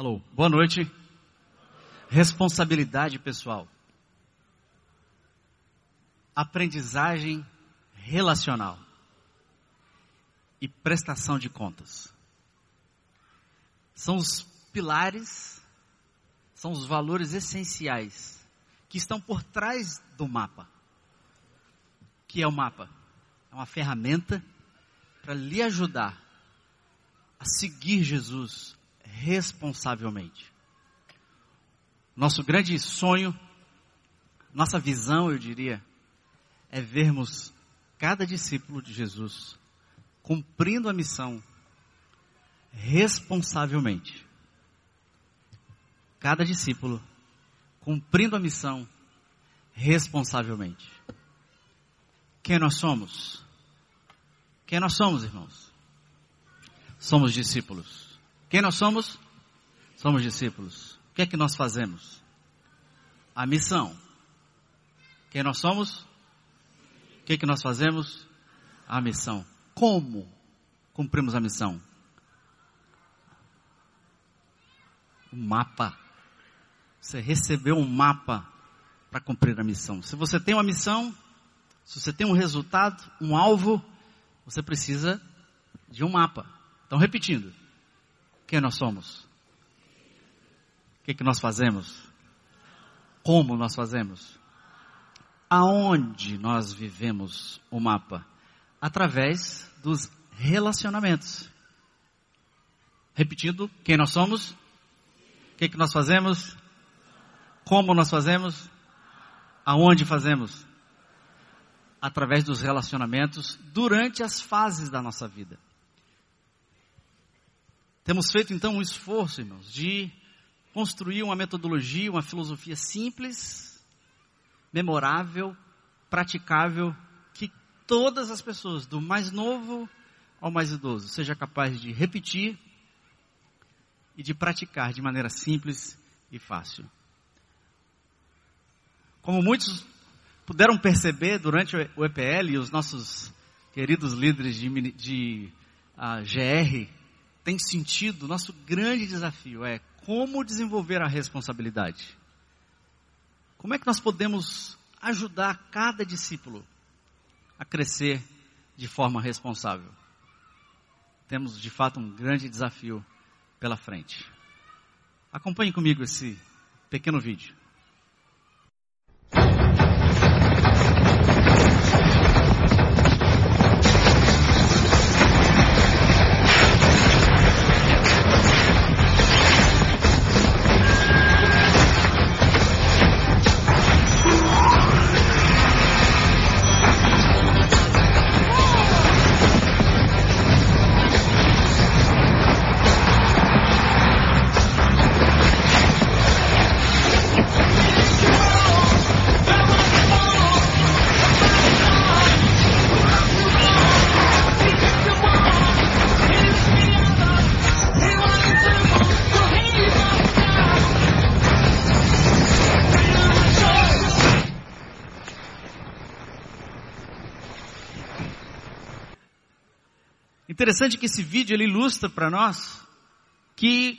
Alô, boa noite. Responsabilidade pessoal. Aprendizagem relacional. E prestação de contas. São os pilares, são os valores essenciais que estão por trás do mapa. Que é o mapa? É uma ferramenta para lhe ajudar a seguir Jesus responsavelmente. Nosso grande sonho, nossa visão, eu diria, é vermos cada discípulo de Jesus cumprindo a missão responsavelmente. Cada discípulo cumprindo a missão responsavelmente. Quem nós somos? Quem nós somos, irmãos? Somos discípulos. Quem nós somos? Somos discípulos. O que é que nós fazemos? A missão. Quem nós somos? O que é que nós fazemos? A missão. Como cumprimos a missão? O mapa. Você recebeu um mapa para cumprir a missão. Se você tem uma missão, se você tem um resultado, um alvo, você precisa de um mapa. Então, repetindo: quem nós somos? O que, que nós fazemos? Como nós fazemos? Aonde nós vivemos o mapa? Através dos relacionamentos. Repetindo, quem nós somos? O que, que nós fazemos? Como nós fazemos? Aonde fazemos? Através dos relacionamentos durante as fases da nossa vida. Temos feito então um esforço, irmãos, de construir uma metodologia, uma filosofia simples, memorável, praticável, que todas as pessoas, do mais novo ao mais idoso, seja capaz de repetir e de praticar de maneira simples e fácil. Como muitos puderam perceber durante o EPL e os nossos queridos líderes de, de uh, ah, GR têm sentido, nosso grande desafio é como desenvolver a responsabilidade. Como é que nós podemos ajudar cada discípulo a crescer de forma responsável? Temos de fato um grande desafio pela frente. Acompanhe comigo esse pequeno vídeo. Interessante que esse vídeo ele ilustra para nós que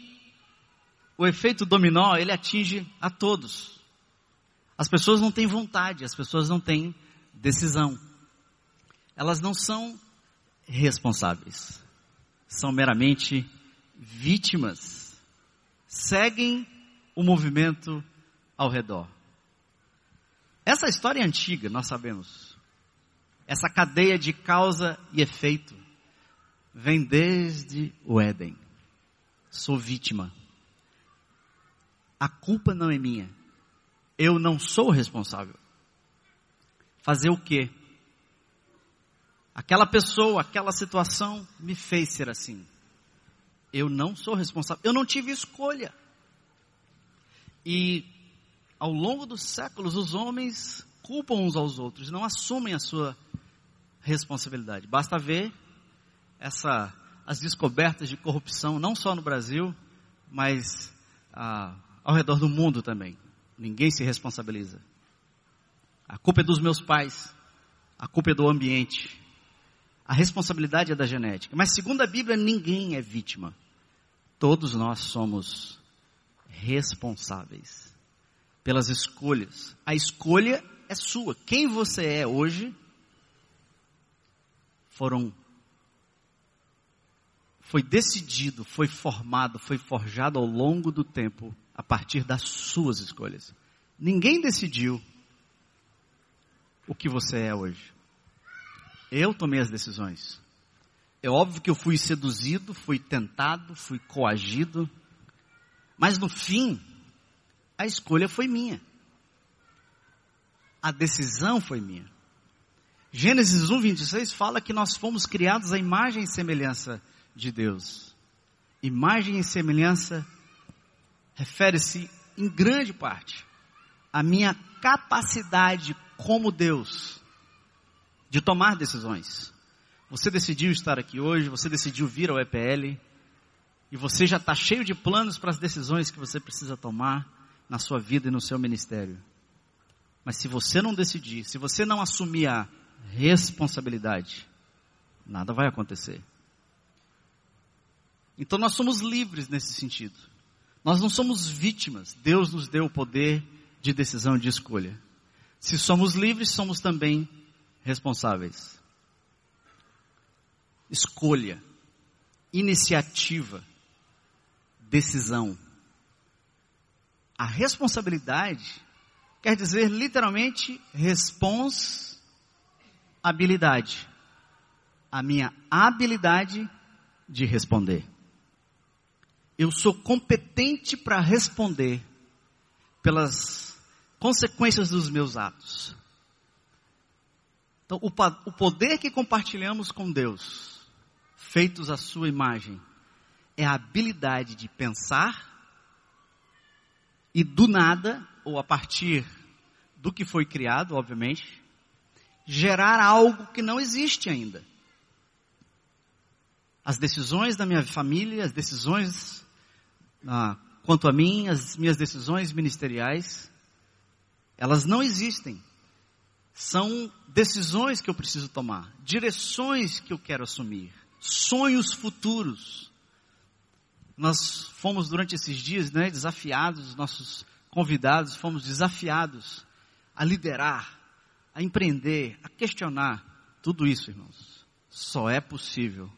o efeito dominó ele atinge a todos. As pessoas não têm vontade, as pessoas não têm decisão. Elas não são responsáveis. São meramente vítimas. Seguem o movimento ao redor. Essa história é antiga, nós sabemos. Essa cadeia de causa e efeito vem desde o Éden. Sou vítima. A culpa não é minha. Eu não sou responsável. Fazer o quê? Aquela pessoa, aquela situação me fez ser assim. Eu não sou responsável. Eu não tive escolha. E ao longo dos séculos, os homens culpam uns aos outros, não assumem a sua responsabilidade. Basta ver essa, as descobertas de corrupção, não só no Brasil, mas ah, ao redor do mundo também. Ninguém se responsabiliza. A culpa é dos meus pais, a culpa é do ambiente, a responsabilidade é da genética. Mas segundo a Bíblia, ninguém é vítima. Todos nós somos responsáveis pelas escolhas. A escolha é sua. Quem você é hoje foram foi decidido, foi formado, foi forjado ao longo do tempo a partir das suas escolhas. Ninguém decidiu o que você é hoje. Eu tomei as decisões. É óbvio que eu fui seduzido, fui tentado, fui coagido, mas no fim, a escolha foi minha. A decisão foi minha. Gênesis 1, 26 fala que nós fomos criados à imagem e semelhança de Deus. Imagem e semelhança refere-se em grande parte à minha capacidade como Deus de tomar decisões. Você decidiu estar aqui hoje, você decidiu vir ao EPL, e você já está cheio de planos para as decisões que você precisa tomar na sua vida e no seu ministério. Mas se você não decidir, se você não assumir a responsabilidade, nada vai acontecer. Então nós somos livres nesse sentido. Nós não somos vítimas. Deus nos deu o poder de decisão e de escolha. Se somos livres, somos também responsáveis. Escolha, iniciativa, decisão. A responsabilidade quer dizer literalmente responsabilidade. A minha habilidade de responder eu sou competente para responder pelas consequências dos meus atos. Então, o, o poder que compartilhamos com Deus, feitos à sua imagem, é a habilidade de pensar e do nada, ou a partir do que foi criado, obviamente, gerar algo que não existe ainda. As decisões da minha família, as decisões ah, quanto a mim, as minhas decisões ministeriais, elas não existem. São decisões que eu preciso tomar, direções que eu quero assumir, sonhos futuros. Nós fomos durante esses dias, né, desafiados, nossos convidados fomos desafiados a liderar, a empreender, a questionar. Tudo isso, irmãos, só é possível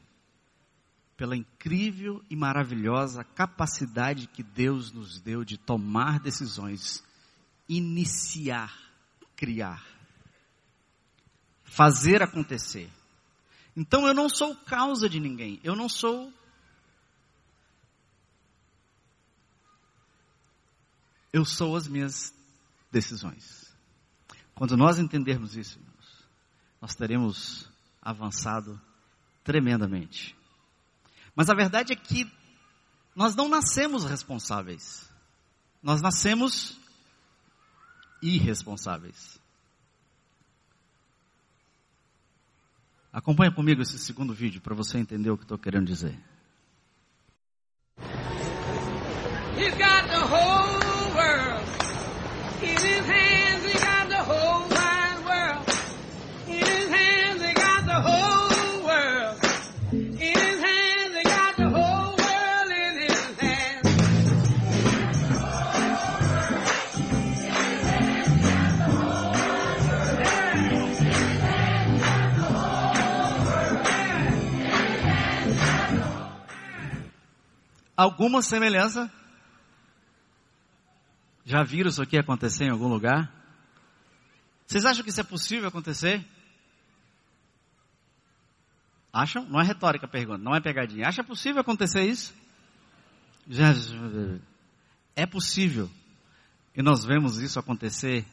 pela incrível e maravilhosa capacidade que Deus nos deu de tomar decisões, iniciar, criar, fazer acontecer. Então eu não sou causa de ninguém, eu não sou. Eu sou as minhas decisões. Quando nós entendermos isso, nós teremos avançado tremendamente. Mas a verdade é que nós não nascemos responsáveis. Nós nascemos irresponsáveis. Acompanhe comigo esse segundo vídeo para você entender o que estou querendo dizer. He's got the whole world in his hands. Alguma semelhança? Já viram isso aqui acontecer em algum lugar? Vocês acham que isso é possível acontecer? Acham? Não é retórica a pergunta, não é pegadinha. Acha possível acontecer isso? É possível. E nós vemos isso acontecer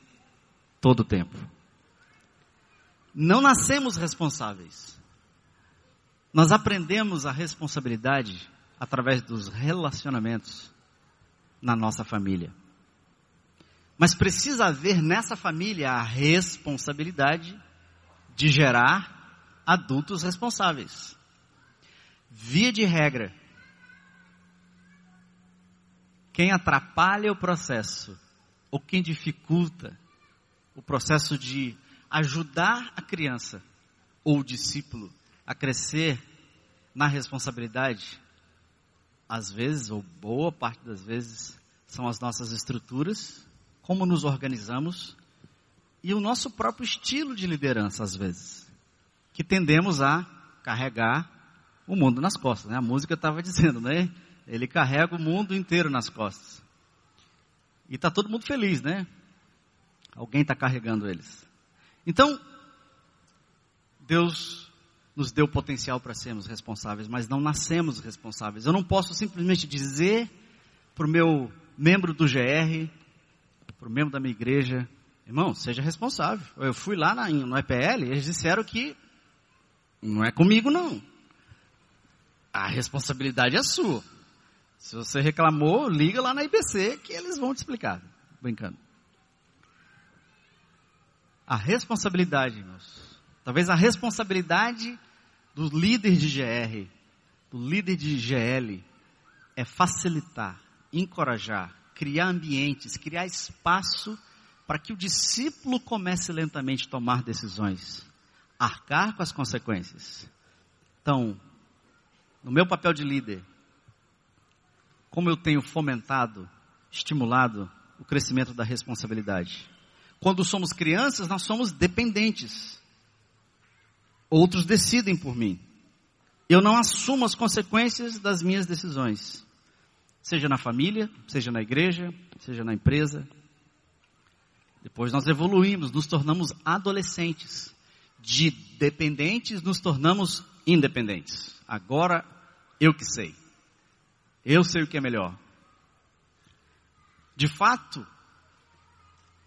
todo o tempo. Não nascemos responsáveis. Nós aprendemos a responsabilidade através dos relacionamentos na nossa família. Mas precisa haver nessa família a responsabilidade de gerar adultos responsáveis. Via de regra, quem atrapalha o processo, ou quem dificulta o processo de ajudar a criança ou o discípulo a crescer na responsabilidade, às vezes, ou boa parte das vezes, são as nossas estruturas, como nos organizamos e o nosso próprio estilo de liderança, às vezes, que tendemos a carregar o mundo nas costas. Né? A música estava dizendo, né? Ele carrega o mundo inteiro nas costas. E está todo mundo feliz, né? Alguém está carregando eles. Então, Deus nos deu potencial para sermos responsáveis, mas não nascemos responsáveis. Eu não posso simplesmente dizer para o meu membro do GR, para o membro da minha igreja, irmão, seja responsável. Eu fui lá na, no EPL, eles disseram que não é comigo não. A responsabilidade é sua. Se você reclamou, liga lá na IBC que eles vão te explicar. Brincando. A responsabilidade, irmãos. Talvez a responsabilidade do líder de GR, do líder de GL, é facilitar encorajar, criar ambientes, criar espaço para que o discípulo comece lentamente a tomar decisões, arcar com as consequências. Então, no meu papel de líder, como eu tenho fomentado, estimulado o crescimento da responsabilidade? Quando somos crianças, nós somos dependentes. Outros decidem por mim. Eu não assumo as consequências das minhas decisões seja na família, seja na igreja, seja na empresa. Depois nós evoluímos, nos tornamos adolescentes. De dependentes nos tornamos independentes. Agora eu que sei. Eu sei o que é melhor. De fato,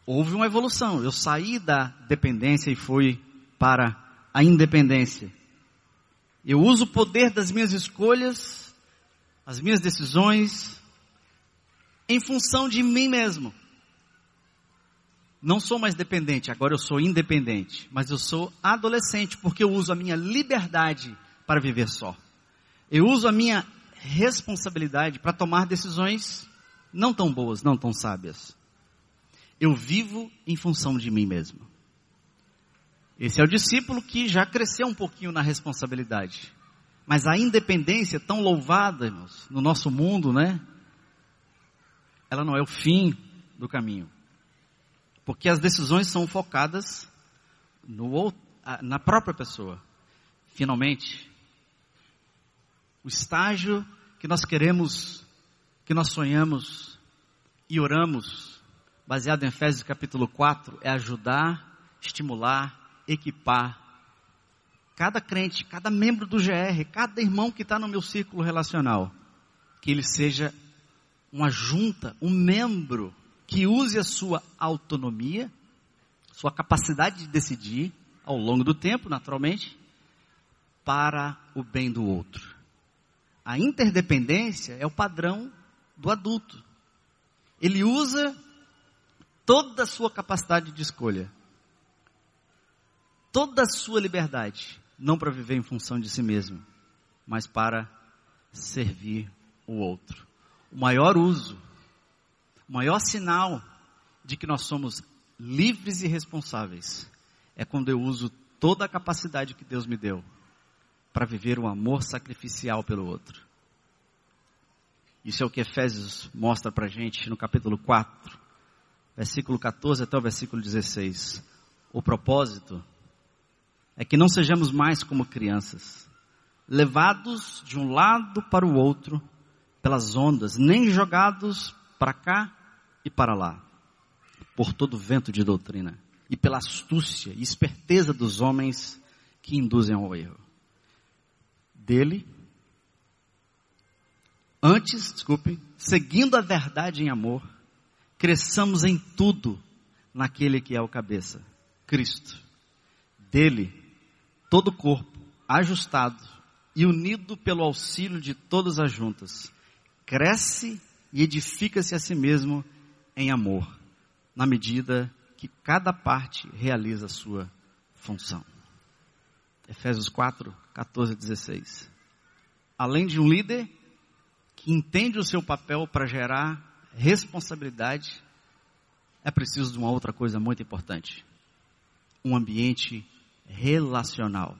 houve uma evolução. Eu saí da dependência e fui para a independência. Eu uso o poder das minhas escolhas as minhas decisões em função de mim mesmo. Não sou mais dependente, agora eu sou independente, mas eu sou adolescente porque eu uso a minha liberdade para viver só. Eu uso a minha responsabilidade para tomar decisões não tão boas, não tão sábias. Eu vivo em função de mim mesmo. Esse é o discípulo que já cresceu um pouquinho na responsabilidade. Mas a independência tão louvada, irmãos, no nosso mundo, né? Ela não é o fim do caminho. Porque as decisões são focadas no, na própria pessoa. Finalmente, o estágio que nós queremos, que nós sonhamos e oramos, baseado em Efésios capítulo 4, é ajudar, estimular, equipar cada crente, cada membro do GR, cada irmão que está no meu círculo relacional, que ele seja uma junta, um membro que use a sua autonomia, sua capacidade de decidir ao longo do tempo, naturalmente, para o bem do outro. A interdependência é o padrão do adulto. Ele usa toda a sua capacidade de escolha, toda a sua liberdade não para viver em função de si mesmo, mas para servir o outro. O maior uso, o maior sinal de que nós somos livres e responsáveis é quando eu uso toda a capacidade que Deus me deu para viver um amor sacrificial pelo outro. Isso é o que Efésios mostra para gente no capítulo 4, versículo 14 até o versículo 16. O propósito é que não sejamos mais como crianças, levados de um lado para o outro pelas ondas, nem jogados para cá e para lá, por todo vento de doutrina, e pela astúcia e esperteza dos homens que induzem ao erro. Dele, antes, desculpe, seguindo a verdade em amor, cresçamos em tudo naquele que é o cabeça, Cristo. Dele, todo o corpo, ajustado e unido pelo auxílio de todas as juntas, cresce e edifica-se a si mesmo em amor, na medida que cada parte realiza a sua função. Efésios 4, 14 e 16. Além de um líder que entende o seu papel para gerar responsabilidade, é preciso de uma outra coisa muito importante: um ambiente relacional.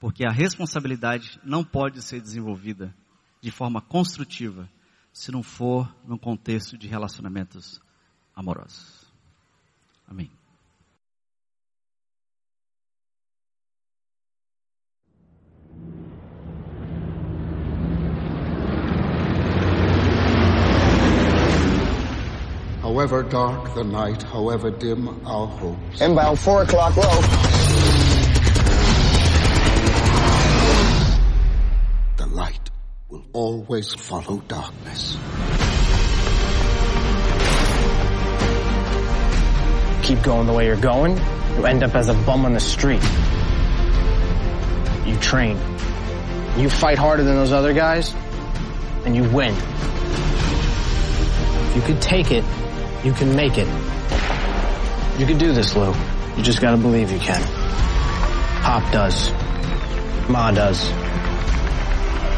Porque a responsabilidade não pode ser desenvolvida de forma construtiva se não for num contexto de relacionamentos amorosos. Amém. However dark the night, however dim our hopes. Inbound 4 o'clock. Will always follow darkness. Keep going the way you're going, you end up as a bum on the street. You train. You fight harder than those other guys, and you win. If you could take it, you can make it. You can do this, Lou. You just gotta believe you can. Pop does. Ma does.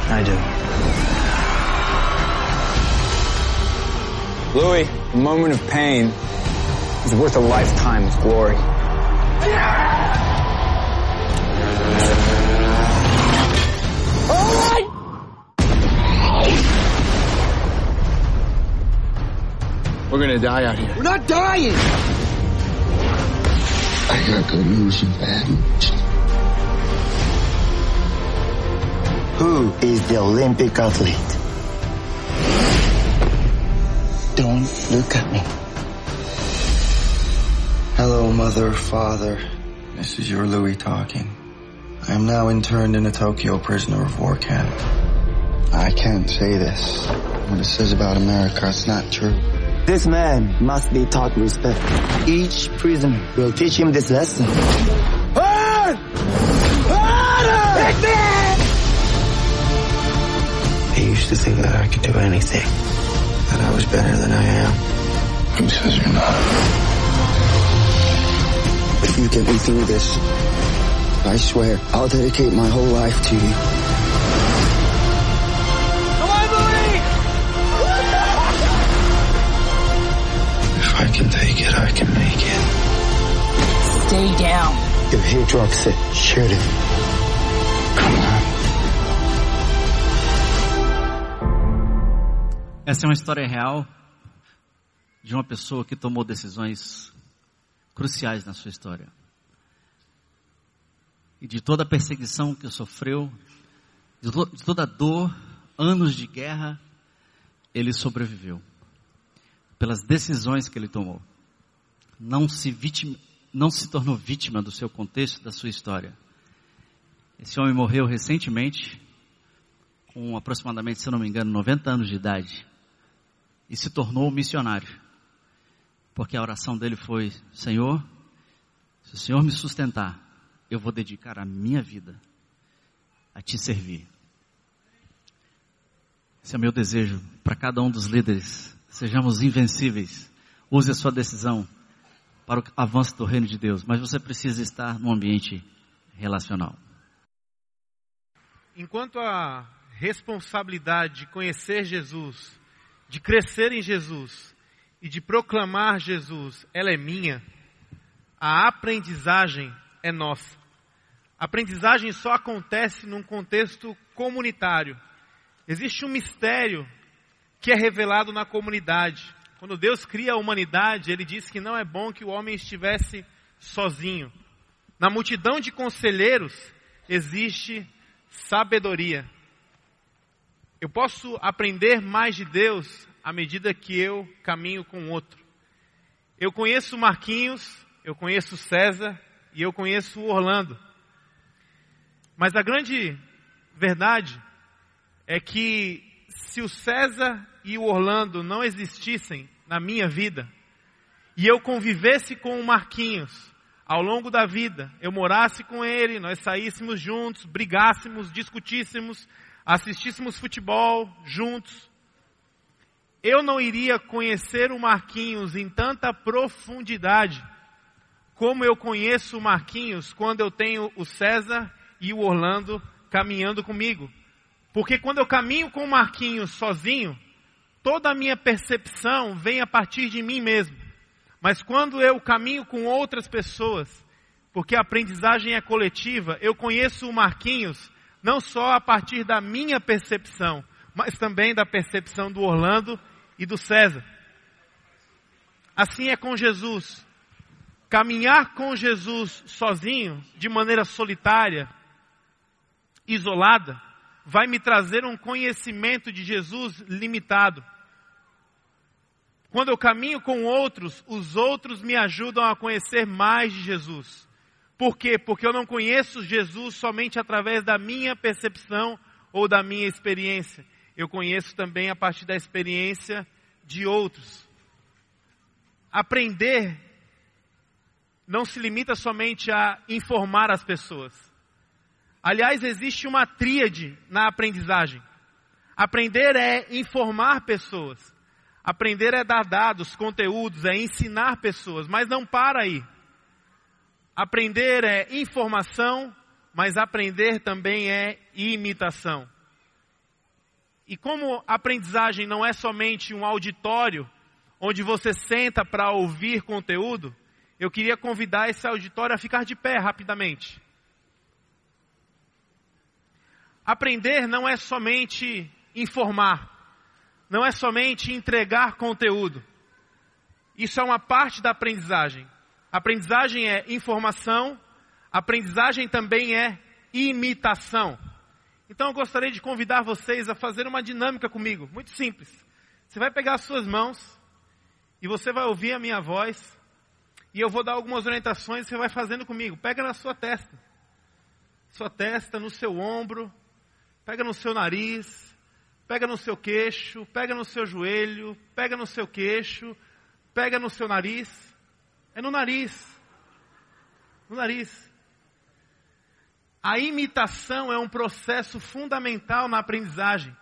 I do. Louis, a moment of pain is worth a lifetime of glory. We're gonna die out here. We're not dying! I got good news and bad news. Who is the Olympic athlete? Don't look at me. Hello, mother, father. This is your Louis talking. I am now interned in a Tokyo prisoner of war camp. I can't say this. What it says about America is not true. This man must be taught respect. Each prisoner will teach him this lesson. I used to think that I could do anything. That I was better than I am. Who says you're not? If you get me through this, I swear I'll dedicate my whole life to you. If I can take it, I can make it. Stay down. If he drops it, shoot him. Essa é uma história real de uma pessoa que tomou decisões cruciais na sua história. E de toda a perseguição que sofreu, de, to de toda a dor, anos de guerra, ele sobreviveu. Pelas decisões que ele tomou. Não se, não se tornou vítima do seu contexto, da sua história. Esse homem morreu recentemente, com aproximadamente, se eu não me engano, 90 anos de idade. E se tornou missionário. Porque a oração dele foi: Senhor, se o Senhor me sustentar, eu vou dedicar a minha vida a te servir. Esse é o meu desejo para cada um dos líderes. Sejamos invencíveis. Use a sua decisão para o avanço do reino de Deus. Mas você precisa estar num ambiente relacional. Enquanto a responsabilidade de conhecer Jesus, de crescer em Jesus e de proclamar Jesus, ela é minha, a aprendizagem é nossa. A aprendizagem só acontece num contexto comunitário. Existe um mistério que é revelado na comunidade. Quando Deus cria a humanidade, ele diz que não é bom que o homem estivesse sozinho. Na multidão de conselheiros existe sabedoria. Eu posso aprender mais de Deus à medida que eu caminho com outro. Eu conheço Marquinhos, eu conheço César e eu conheço Orlando. Mas a grande verdade é que se o César e o Orlando não existissem na minha vida, e eu convivesse com o Marquinhos ao longo da vida, eu morasse com ele, nós saíssemos juntos, brigássemos, discutíssemos, assistíssemos futebol juntos, eu não iria conhecer o Marquinhos em tanta profundidade como eu conheço o Marquinhos quando eu tenho o César e o Orlando caminhando comigo. Porque quando eu caminho com o Marquinhos sozinho, toda a minha percepção vem a partir de mim mesmo. Mas quando eu caminho com outras pessoas, porque a aprendizagem é coletiva, eu conheço o Marquinhos não só a partir da minha percepção, mas também da percepção do Orlando e do César. Assim é com Jesus. Caminhar com Jesus sozinho, de maneira solitária, isolada, vai me trazer um conhecimento de Jesus limitado. Quando eu caminho com outros, os outros me ajudam a conhecer mais de Jesus. Por quê? Porque eu não conheço Jesus somente através da minha percepção ou da minha experiência. Eu conheço também a partir da experiência de outros. Aprender não se limita somente a informar as pessoas. Aliás, existe uma tríade na aprendizagem. Aprender é informar pessoas. Aprender é dar dados, conteúdos, é ensinar pessoas, mas não para aí. Aprender é informação, mas aprender também é imitação. E como aprendizagem não é somente um auditório onde você senta para ouvir conteúdo, eu queria convidar esse auditório a ficar de pé rapidamente. Aprender não é somente informar, não é somente entregar conteúdo. Isso é uma parte da aprendizagem. Aprendizagem é informação, aprendizagem também é imitação. Então eu gostaria de convidar vocês a fazer uma dinâmica comigo, muito simples. Você vai pegar as suas mãos e você vai ouvir a minha voz e eu vou dar algumas orientações e você vai fazendo comigo. Pega na sua testa, sua testa, no seu ombro, pega no seu nariz, pega no seu queixo, pega no seu joelho, pega no seu queixo, pega no seu nariz. É no nariz. No nariz. A imitação é um processo fundamental na aprendizagem.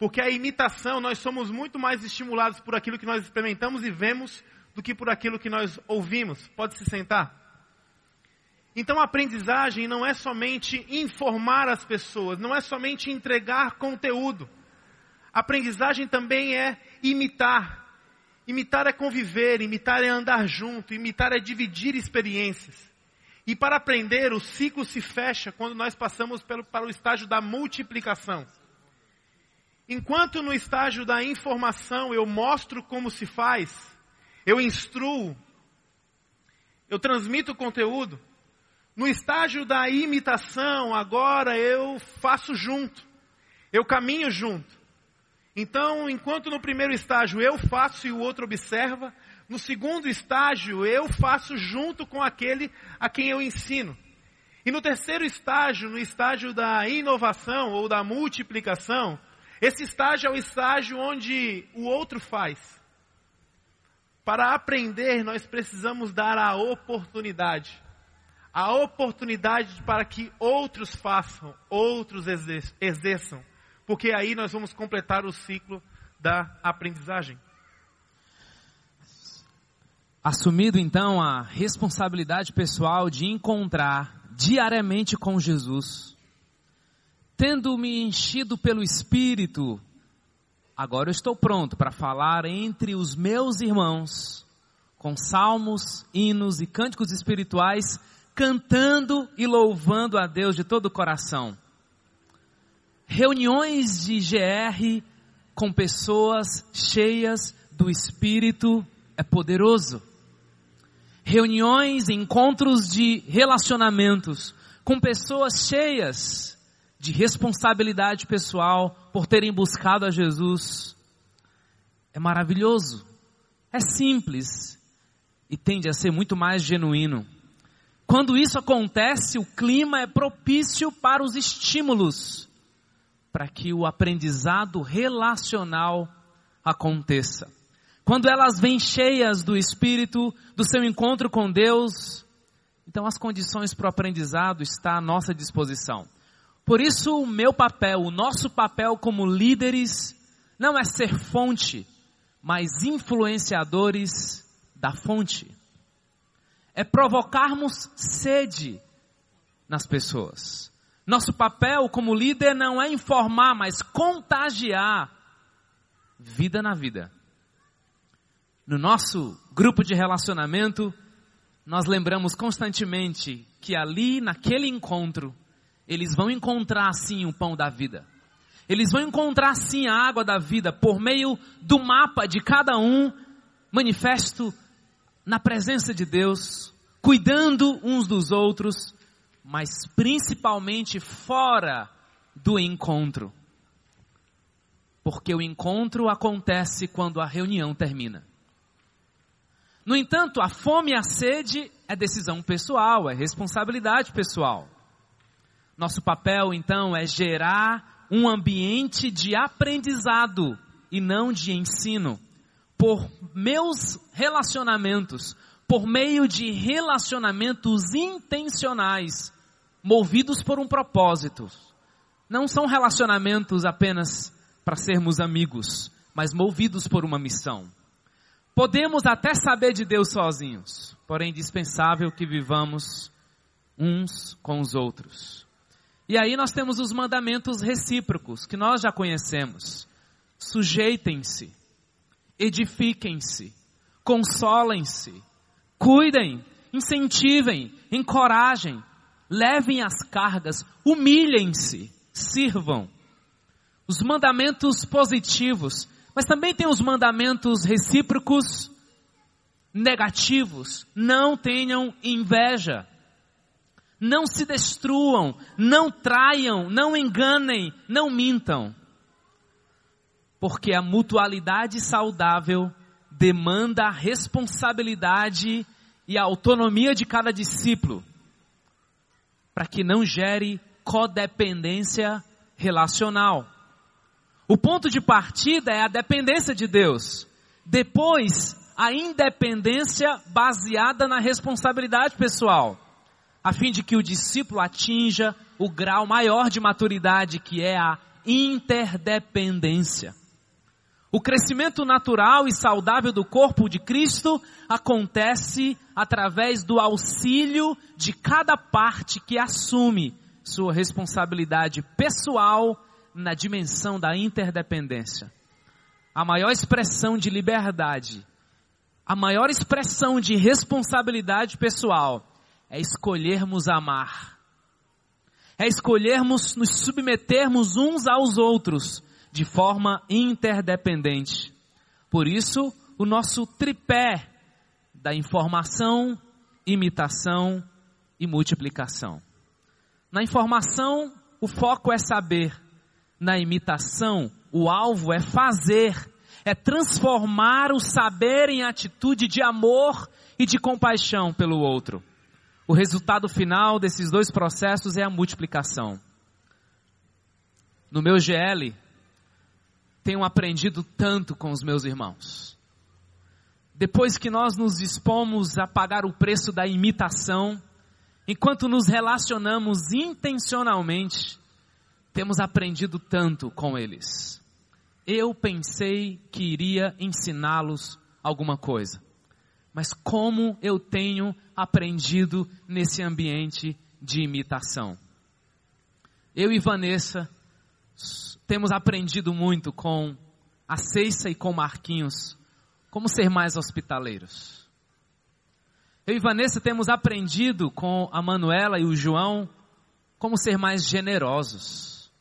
Porque a imitação, nós somos muito mais estimulados por aquilo que nós experimentamos e vemos do que por aquilo que nós ouvimos. Pode se sentar. Então a aprendizagem não é somente informar as pessoas, não é somente entregar conteúdo. A aprendizagem também é imitar. Imitar é conviver, imitar é andar junto, imitar é dividir experiências. E para aprender, o ciclo se fecha quando nós passamos pelo, para o estágio da multiplicação. Enquanto no estágio da informação eu mostro como se faz, eu instruo, eu transmito conteúdo, no estágio da imitação, agora eu faço junto, eu caminho junto. Então, enquanto no primeiro estágio eu faço e o outro observa, no segundo estágio eu faço junto com aquele a quem eu ensino. E no terceiro estágio, no estágio da inovação ou da multiplicação, esse estágio é o estágio onde o outro faz. Para aprender, nós precisamos dar a oportunidade a oportunidade para que outros façam, outros exerçam, porque aí nós vamos completar o ciclo da aprendizagem. Assumido então a responsabilidade pessoal de encontrar diariamente com Jesus, tendo me enchido pelo Espírito, agora eu estou pronto para falar entre os meus irmãos, com salmos, hinos e cânticos espirituais cantando e louvando a Deus de todo o coração. Reuniões de GR com pessoas cheias do Espírito é poderoso. Reuniões, encontros de relacionamentos com pessoas cheias de responsabilidade pessoal por terem buscado a Jesus é maravilhoso, é simples e tende a ser muito mais genuíno. Quando isso acontece, o clima é propício para os estímulos, para que o aprendizado relacional aconteça. Quando elas vêm cheias do Espírito, do seu encontro com Deus, então as condições para o aprendizado estão à nossa disposição. Por isso, o meu papel, o nosso papel como líderes, não é ser fonte, mas influenciadores da fonte é provocarmos sede nas pessoas. Nosso papel como líder não é informar, mas contagiar vida na vida. No nosso grupo de relacionamento, nós lembramos constantemente que ali, naquele encontro, eles vão encontrar sim o pão da vida. Eles vão encontrar sim a água da vida por meio do mapa de cada um, manifesto na presença de Deus, cuidando uns dos outros, mas principalmente fora do encontro. Porque o encontro acontece quando a reunião termina. No entanto, a fome e a sede é decisão pessoal, é responsabilidade pessoal. Nosso papel, então, é gerar um ambiente de aprendizado e não de ensino. Por meus relacionamentos, por meio de relacionamentos intencionais, movidos por um propósito. Não são relacionamentos apenas para sermos amigos, mas movidos por uma missão. Podemos até saber de Deus sozinhos, porém é indispensável que vivamos uns com os outros. E aí nós temos os mandamentos recíprocos, que nós já conhecemos. Sujeitem-se, edifiquem-se, consolem-se, cuidem, incentivem, encorajem, levem as cargas, humilhem-se, sirvam. Os mandamentos positivos mas também tem os mandamentos recíprocos negativos. Não tenham inveja. Não se destruam, não traiam, não enganem, não mintam. Porque a mutualidade saudável demanda responsabilidade e a autonomia de cada discípulo, para que não gere codependência relacional. O ponto de partida é a dependência de Deus. Depois, a independência baseada na responsabilidade pessoal, a fim de que o discípulo atinja o grau maior de maturidade, que é a interdependência. O crescimento natural e saudável do corpo de Cristo acontece através do auxílio de cada parte que assume sua responsabilidade pessoal na dimensão da interdependência. A maior expressão de liberdade, a maior expressão de responsabilidade pessoal é escolhermos amar. É escolhermos nos submetermos uns aos outros de forma interdependente. Por isso, o nosso tripé da informação, imitação e multiplicação. Na informação, o foco é saber na imitação, o alvo é fazer, é transformar o saber em atitude de amor e de compaixão pelo outro. O resultado final desses dois processos é a multiplicação. No meu GL, tenho aprendido tanto com os meus irmãos. Depois que nós nos dispomos a pagar o preço da imitação, enquanto nos relacionamos intencionalmente, temos aprendido tanto com eles. Eu pensei que iria ensiná-los alguma coisa. Mas como eu tenho aprendido nesse ambiente de imitação? Eu e Vanessa temos aprendido muito com a Ceissa e com Marquinhos como ser mais hospitaleiros. Eu e Vanessa temos aprendido com a Manuela e o João como ser mais generosos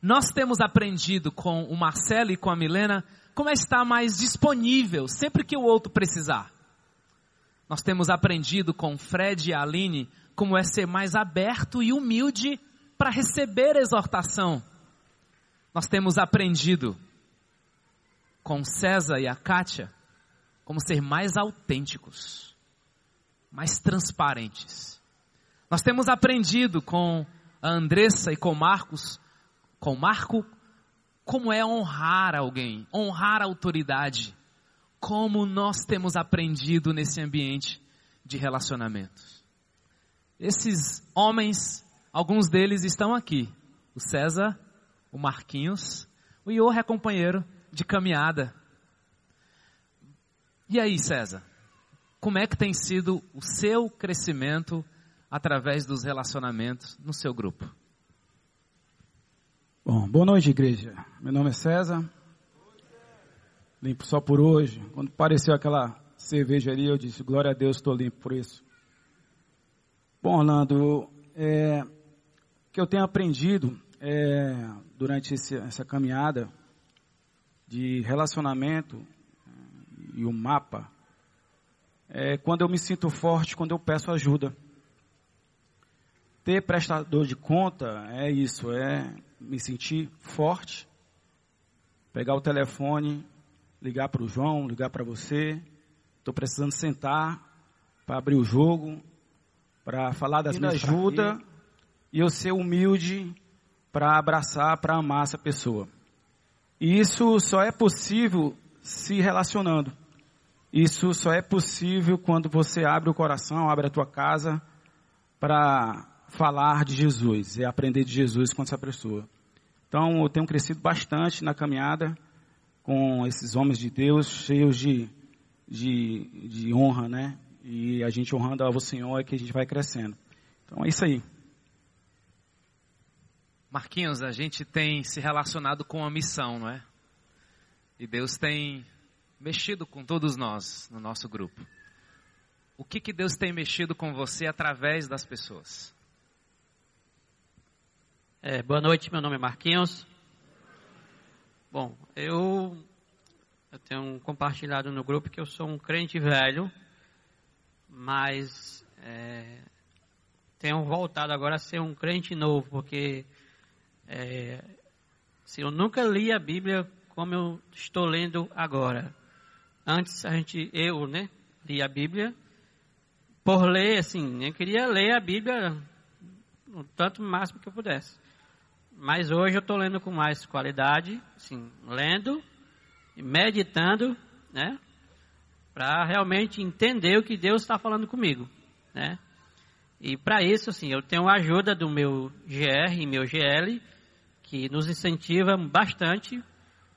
nós temos aprendido com o Marcelo e com a Milena como é estar mais disponível sempre que o outro precisar. Nós temos aprendido com Fred e a Aline como é ser mais aberto e humilde para receber exortação. Nós temos aprendido com César e a Kátia como ser mais autênticos, mais transparentes. Nós temos aprendido com a Andressa e com Marcos com Marco, como é honrar alguém, honrar a autoridade, como nós temos aprendido nesse ambiente de relacionamentos. Esses homens, alguns deles estão aqui. O César, o Marquinhos, o Ior é companheiro de caminhada. E aí, César? Como é que tem sido o seu crescimento através dos relacionamentos no seu grupo? Bom, boa noite, igreja. Meu nome é César. Limpo só por hoje. Quando apareceu aquela cervejaria, eu disse: Glória a Deus, estou limpo por isso. Bom, Orlando, é, o que eu tenho aprendido é, durante esse, essa caminhada de relacionamento eh, e o mapa, é quando eu me sinto forte, quando eu peço ajuda. Ter prestador de conta é isso, é me sentir forte, pegar o telefone, ligar para o João, ligar para você. Estou precisando sentar para abrir o jogo, para falar das minhas ajuda e eu ser humilde para abraçar, para amar essa pessoa. E isso só é possível se relacionando. Isso só é possível quando você abre o coração, abre a tua casa para falar de Jesus e aprender de Jesus com essa pessoa. Então, eu tenho crescido bastante na caminhada com esses homens de Deus, cheios de, de, de honra, né? E a gente honrando ao Senhor é que a gente vai crescendo. Então, é isso aí. Marquinhos, a gente tem se relacionado com a missão, não é? E Deus tem mexido com todos nós no nosso grupo. O que, que Deus tem mexido com você através das pessoas? É, boa noite, meu nome é Marquinhos. Bom, eu, eu tenho compartilhado no grupo que eu sou um crente velho, mas é, tenho voltado agora a ser um crente novo, porque é, eu nunca li a Bíblia como eu estou lendo agora. Antes a gente, eu, né, li a Bíblia por ler, assim, eu queria ler a Bíblia o tanto máximo que eu pudesse. Mas hoje eu estou lendo com mais qualidade, assim, lendo, meditando, né, para realmente entender o que Deus está falando comigo, né. E para isso, assim, eu tenho a ajuda do meu GR e meu GL, que nos incentiva bastante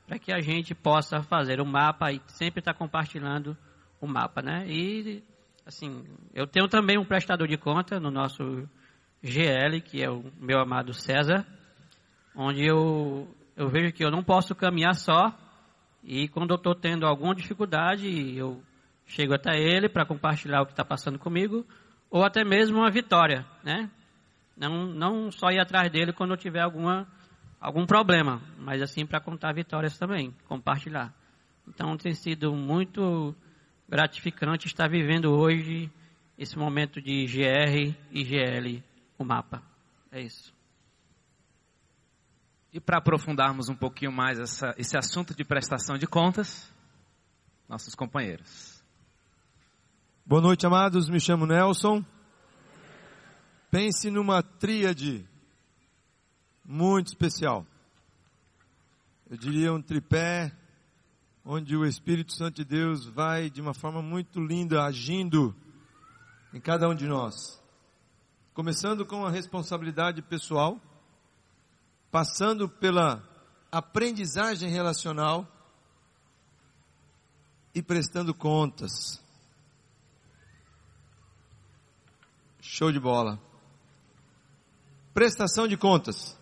para que a gente possa fazer o mapa e sempre estar tá compartilhando o mapa, né? E, assim, eu tenho também um prestador de conta no nosso GL, que é o meu amado César, onde eu, eu vejo que eu não posso caminhar só, e quando eu estou tendo alguma dificuldade, eu chego até ele para compartilhar o que está passando comigo, ou até mesmo uma vitória, né? Não, não só ir atrás dele quando eu tiver alguma algum problema, mas assim para contar vitórias também, compartilhar. Então tem sido muito gratificante estar vivendo hoje esse momento de GR e GL, o mapa. É isso. E para aprofundarmos um pouquinho mais essa, esse assunto de prestação de contas, nossos companheiros. Boa noite, amados. Me chamo Nelson. Pense numa tríade muito especial. Eu diria um tripé onde o Espírito Santo de Deus vai de uma forma muito linda agindo em cada um de nós. Começando com a responsabilidade pessoal, passando pela aprendizagem relacional e prestando contas. Show de bola. Prestação de contas.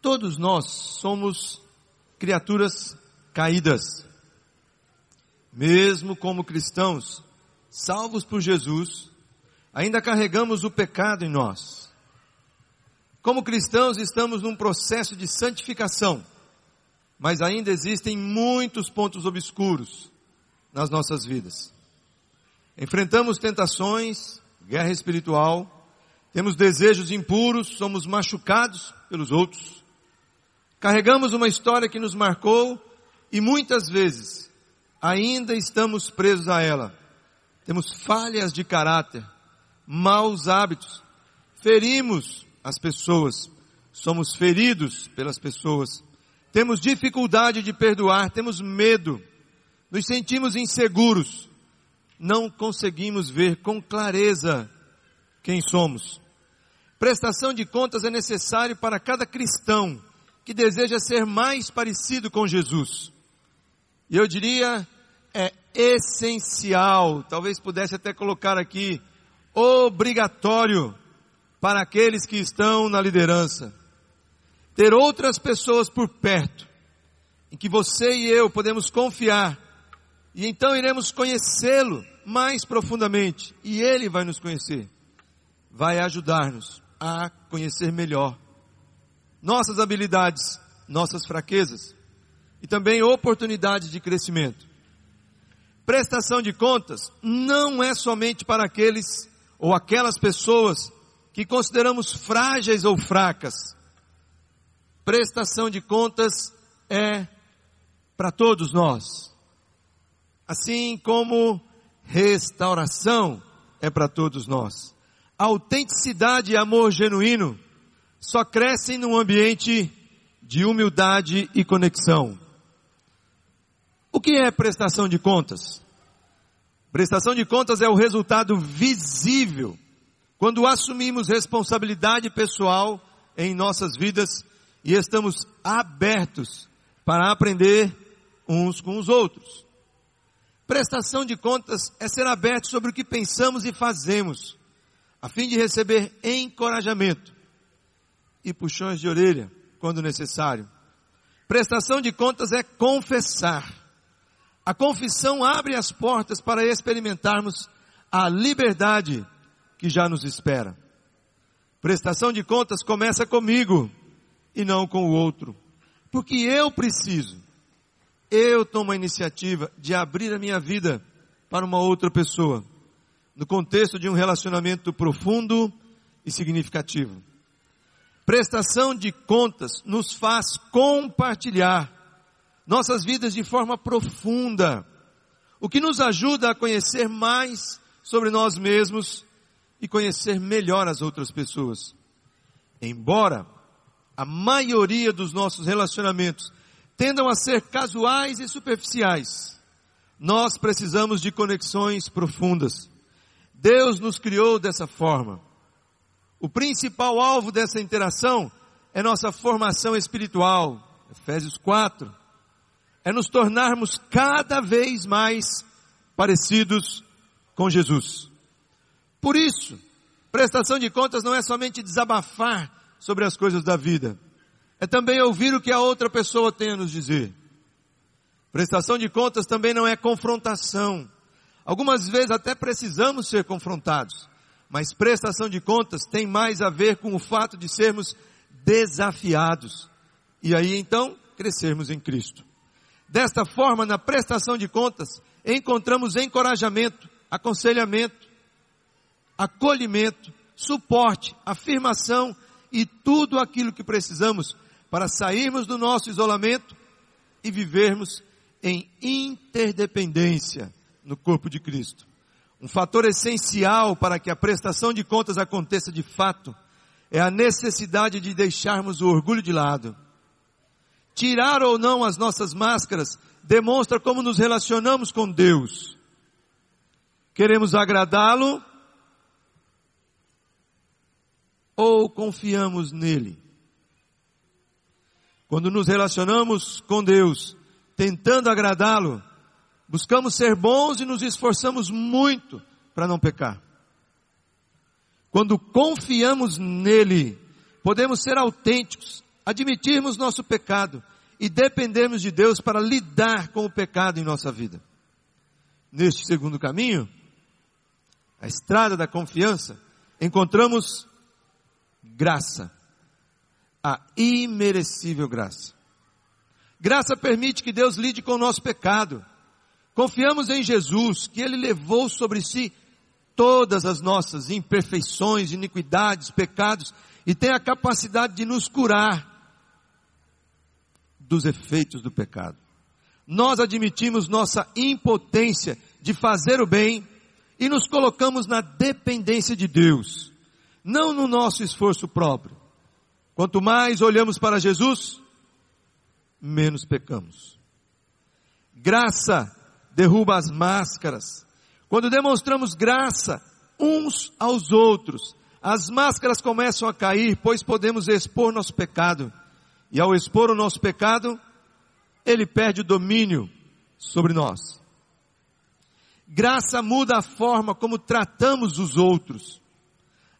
Todos nós somos criaturas caídas. Mesmo como cristãos, salvos por Jesus, ainda carregamos o pecado em nós. Como cristãos, estamos num processo de santificação, mas ainda existem muitos pontos obscuros nas nossas vidas. Enfrentamos tentações, guerra espiritual, temos desejos impuros, somos machucados pelos outros, Carregamos uma história que nos marcou e muitas vezes ainda estamos presos a ela. Temos falhas de caráter, maus hábitos, ferimos as pessoas, somos feridos pelas pessoas, temos dificuldade de perdoar, temos medo, nos sentimos inseguros, não conseguimos ver com clareza quem somos. Prestação de contas é necessário para cada cristão que deseja ser mais parecido com Jesus. E eu diria, é essencial, talvez pudesse até colocar aqui, obrigatório para aqueles que estão na liderança. Ter outras pessoas por perto, em que você e eu podemos confiar, e então iremos conhecê-lo mais profundamente, e ele vai nos conhecer, vai ajudar-nos a conhecer melhor nossas habilidades, nossas fraquezas e também oportunidades de crescimento. Prestação de contas não é somente para aqueles ou aquelas pessoas que consideramos frágeis ou fracas. Prestação de contas é para todos nós. Assim como restauração é para todos nós. Autenticidade e amor genuíno só crescem num ambiente de humildade e conexão. O que é prestação de contas? Prestação de contas é o resultado visível quando assumimos responsabilidade pessoal em nossas vidas e estamos abertos para aprender uns com os outros. Prestação de contas é ser aberto sobre o que pensamos e fazemos, a fim de receber encorajamento e puxões de orelha quando necessário. Prestação de contas é confessar. A confissão abre as portas para experimentarmos a liberdade que já nos espera. Prestação de contas começa comigo e não com o outro. Porque eu preciso eu tomo a iniciativa de abrir a minha vida para uma outra pessoa, no contexto de um relacionamento profundo e significativo. Prestação de contas nos faz compartilhar nossas vidas de forma profunda, o que nos ajuda a conhecer mais sobre nós mesmos e conhecer melhor as outras pessoas. Embora a maioria dos nossos relacionamentos tendam a ser casuais e superficiais. Nós precisamos de conexões profundas. Deus nos criou dessa forma. O principal alvo dessa interação é nossa formação espiritual. Efésios 4. É nos tornarmos cada vez mais parecidos com Jesus. Por isso, prestação de contas não é somente desabafar sobre as coisas da vida é também ouvir o que a outra pessoa tem a nos dizer. Prestação de contas também não é confrontação. Algumas vezes até precisamos ser confrontados, mas prestação de contas tem mais a ver com o fato de sermos desafiados. E aí então crescermos em Cristo. Desta forma, na prestação de contas, encontramos encorajamento, aconselhamento, acolhimento, suporte, afirmação e tudo aquilo que precisamos para sairmos do nosso isolamento e vivermos em interdependência no corpo de Cristo. Um fator essencial para que a prestação de contas aconteça de fato é a necessidade de deixarmos o orgulho de lado. Tirar ou não as nossas máscaras demonstra como nos relacionamos com Deus. Queremos agradá-lo ou confiamos nele? Quando nos relacionamos com Deus, tentando agradá-lo, buscamos ser bons e nos esforçamos muito para não pecar. Quando confiamos nele, podemos ser autênticos, admitirmos nosso pecado e dependermos de Deus para lidar com o pecado em nossa vida. Neste segundo caminho, a estrada da confiança, encontramos graça a imerecível graça. Graça permite que Deus lide com o nosso pecado. Confiamos em Jesus, que Ele levou sobre si todas as nossas imperfeições, iniquidades, pecados, e tem a capacidade de nos curar dos efeitos do pecado. Nós admitimos nossa impotência de fazer o bem e nos colocamos na dependência de Deus, não no nosso esforço próprio. Quanto mais olhamos para Jesus, menos pecamos. Graça derruba as máscaras. Quando demonstramos graça uns aos outros, as máscaras começam a cair, pois podemos expor nosso pecado. E ao expor o nosso pecado, ele perde o domínio sobre nós. Graça muda a forma como tratamos os outros.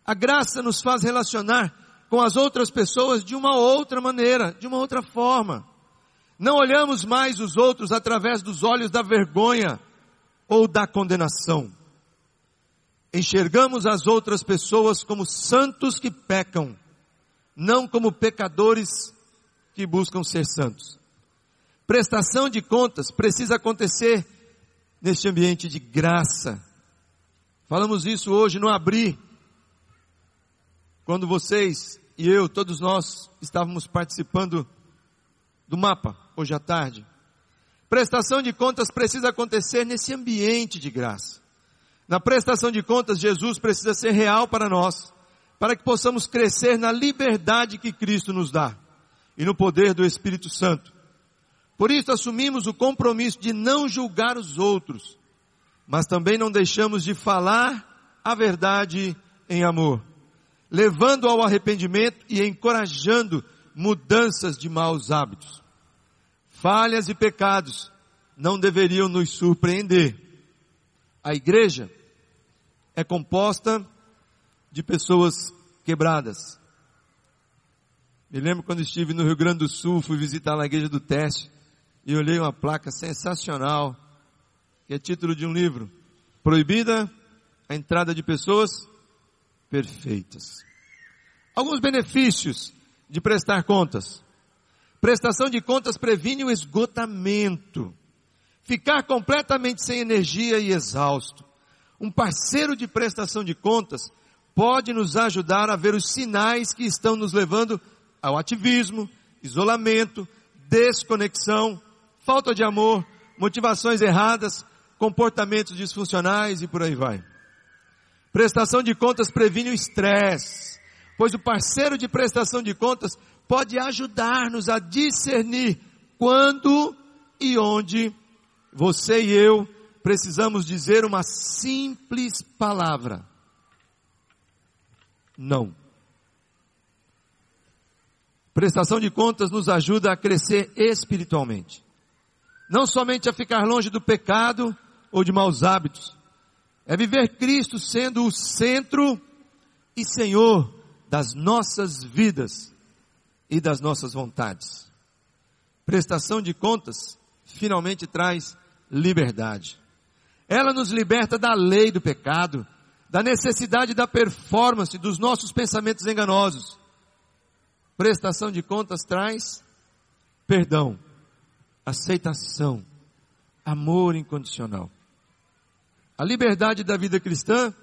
A graça nos faz relacionar com as outras pessoas de uma outra maneira, de uma outra forma. Não olhamos mais os outros através dos olhos da vergonha ou da condenação. Enxergamos as outras pessoas como santos que pecam, não como pecadores que buscam ser santos. Prestação de contas precisa acontecer neste ambiente de graça. Falamos isso hoje no Abrir, quando vocês e eu, todos nós, estávamos participando do mapa, hoje à tarde. Prestação de contas precisa acontecer nesse ambiente de graça. Na prestação de contas, Jesus precisa ser real para nós, para que possamos crescer na liberdade que Cristo nos dá e no poder do Espírito Santo. Por isso assumimos o compromisso de não julgar os outros, mas também não deixamos de falar a verdade em amor, levando ao arrependimento e encorajando mudanças de maus hábitos. Falhas e pecados não deveriam nos surpreender. A igreja é composta de pessoas quebradas. Me lembro quando estive no Rio Grande do Sul, fui visitar a igreja do Teste e olhei uma placa sensacional, que é título de um livro: Proibida a entrada de pessoas perfeitas. Alguns benefícios de prestar contas. Prestação de contas previne o esgotamento. Ficar completamente sem energia e exausto. Um parceiro de prestação de contas pode nos ajudar a ver os sinais que estão nos levando ao ativismo, isolamento, desconexão, falta de amor, motivações erradas, comportamentos disfuncionais e por aí vai. Prestação de contas previne o estresse, pois o parceiro de prestação de contas pode ajudar-nos a discernir quando e onde você e eu precisamos dizer uma simples palavra. Não. Prestação de contas nos ajuda a crescer espiritualmente. Não somente a ficar longe do pecado ou de maus hábitos. É viver Cristo sendo o centro e Senhor das nossas vidas e das nossas vontades. Prestação de contas finalmente traz liberdade. Ela nos liberta da lei do pecado, da necessidade da performance dos nossos pensamentos enganosos. Prestação de contas traz perdão, aceitação, amor incondicional. A liberdade da vida cristã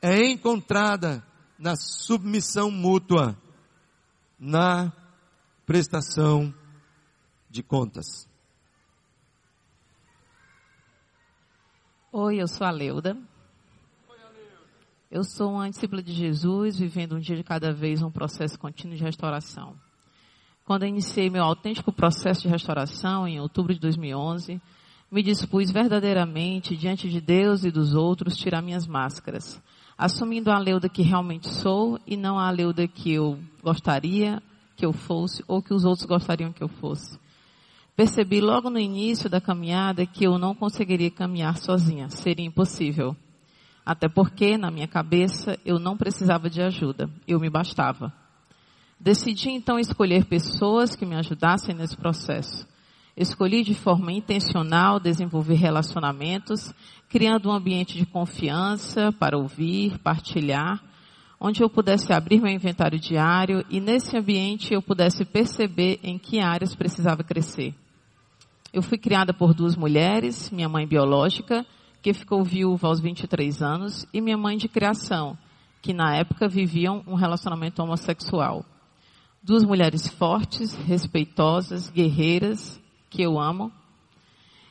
é encontrada na submissão mútua na prestação de contas. Oi, eu sou a Leuda. Eu sou uma discípula de Jesus, vivendo um dia de cada vez um processo contínuo de restauração. Quando iniciei meu autêntico processo de restauração, em outubro de 2011, me dispus verdadeiramente, diante de Deus e dos outros, tirar minhas máscaras assumindo a Leuda que realmente sou e não a Leuda que eu gostaria que eu fosse ou que os outros gostariam que eu fosse. Percebi logo no início da caminhada que eu não conseguiria caminhar sozinha, seria impossível. Até porque, na minha cabeça, eu não precisava de ajuda, eu me bastava. Decidi então escolher pessoas que me ajudassem nesse processo. Escolhi de forma intencional desenvolver relacionamentos, criando um ambiente de confiança para ouvir, partilhar, onde eu pudesse abrir meu inventário diário e nesse ambiente eu pudesse perceber em que áreas precisava crescer. Eu fui criada por duas mulheres, minha mãe biológica, que ficou viúva aos 23 anos, e minha mãe de criação, que na época viviam um relacionamento homossexual. Duas mulheres fortes, respeitosas, guerreiras, que eu amo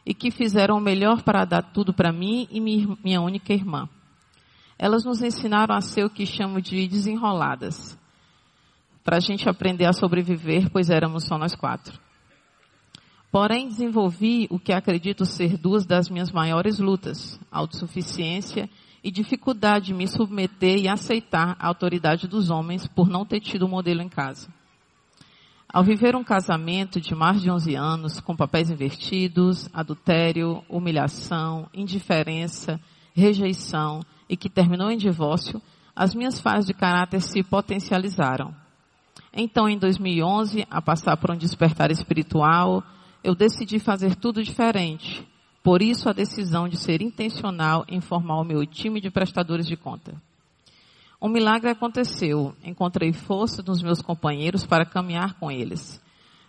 e que fizeram o melhor para dar tudo para mim e minha única irmã. Elas nos ensinaram a ser o que chamo de desenroladas, para a gente aprender a sobreviver, pois éramos só nós quatro. Porém, desenvolvi o que acredito ser duas das minhas maiores lutas: autossuficiência e dificuldade de me submeter e aceitar a autoridade dos homens por não ter tido um modelo em casa. Ao viver um casamento de mais de 11 anos, com papéis invertidos, adultério, humilhação, indiferença, rejeição e que terminou em divórcio, as minhas fases de caráter se potencializaram. Então, em 2011, a passar por um despertar espiritual, eu decidi fazer tudo diferente. Por isso, a decisão de ser intencional em formar o meu time de prestadores de conta. Um milagre aconteceu. Encontrei força nos meus companheiros para caminhar com eles.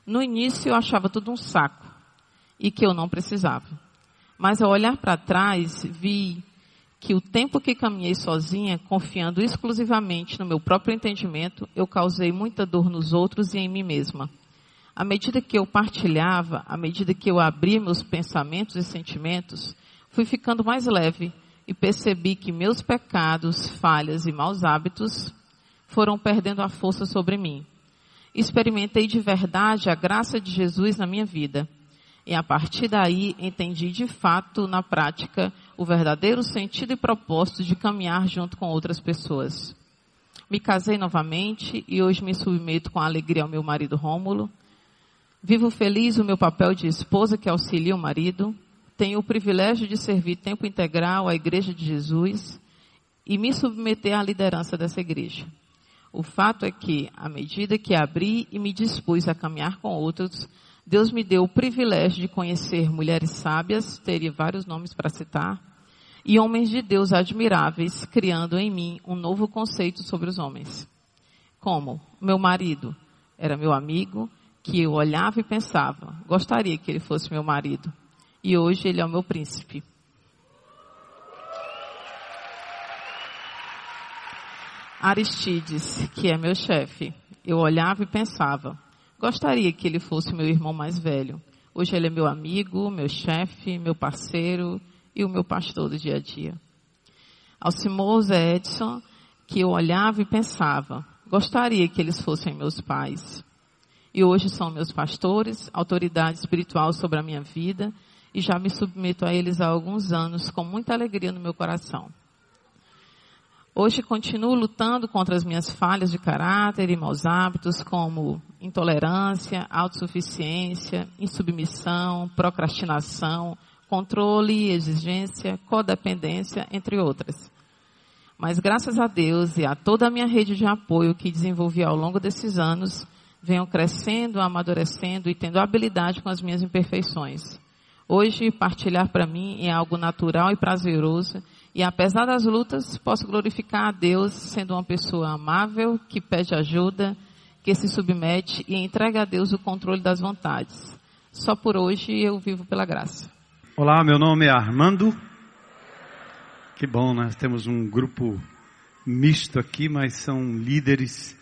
No início eu achava tudo um saco e que eu não precisava. Mas ao olhar para trás, vi que o tempo que caminhei sozinha, confiando exclusivamente no meu próprio entendimento, eu causei muita dor nos outros e em mim mesma. À medida que eu partilhava, à medida que eu abria meus pensamentos e sentimentos, fui ficando mais leve e percebi que meus pecados, falhas e maus hábitos foram perdendo a força sobre mim. Experimentei de verdade a graça de Jesus na minha vida. E a partir daí entendi de fato, na prática, o verdadeiro sentido e propósito de caminhar junto com outras pessoas. Me casei novamente e hoje me submeto com alegria ao meu marido Rômulo. Vivo feliz o meu papel de esposa que auxilia o marido tenho o privilégio de servir tempo integral à Igreja de Jesus e me submeter à liderança dessa igreja. O fato é que, à medida que abri e me dispus a caminhar com outros, Deus me deu o privilégio de conhecer mulheres sábias, teria vários nomes para citar, e homens de Deus admiráveis, criando em mim um novo conceito sobre os homens. Como meu marido era meu amigo, que eu olhava e pensava, gostaria que ele fosse meu marido e hoje ele é o meu príncipe. Aristides, que é meu chefe, eu olhava e pensava, gostaria que ele fosse meu irmão mais velho. Hoje ele é meu amigo, meu chefe, meu parceiro e o meu pastor do dia a dia. Alcimoso Edson, que eu olhava e pensava, gostaria que eles fossem meus pais. E hoje são meus pastores, autoridade espiritual sobre a minha vida e já me submeto a eles há alguns anos com muita alegria no meu coração. Hoje continuo lutando contra as minhas falhas de caráter e maus hábitos, como intolerância, autossuficiência, insubmissão, procrastinação, controle exigência, codependência, entre outras. Mas graças a Deus e a toda a minha rede de apoio que desenvolvi ao longo desses anos, venho crescendo, amadurecendo e tendo habilidade com as minhas imperfeições. Hoje, partilhar para mim é algo natural e prazeroso. E apesar das lutas, posso glorificar a Deus sendo uma pessoa amável, que pede ajuda, que se submete e entrega a Deus o controle das vontades. Só por hoje eu vivo pela graça. Olá, meu nome é Armando. Que bom, nós temos um grupo misto aqui, mas são líderes,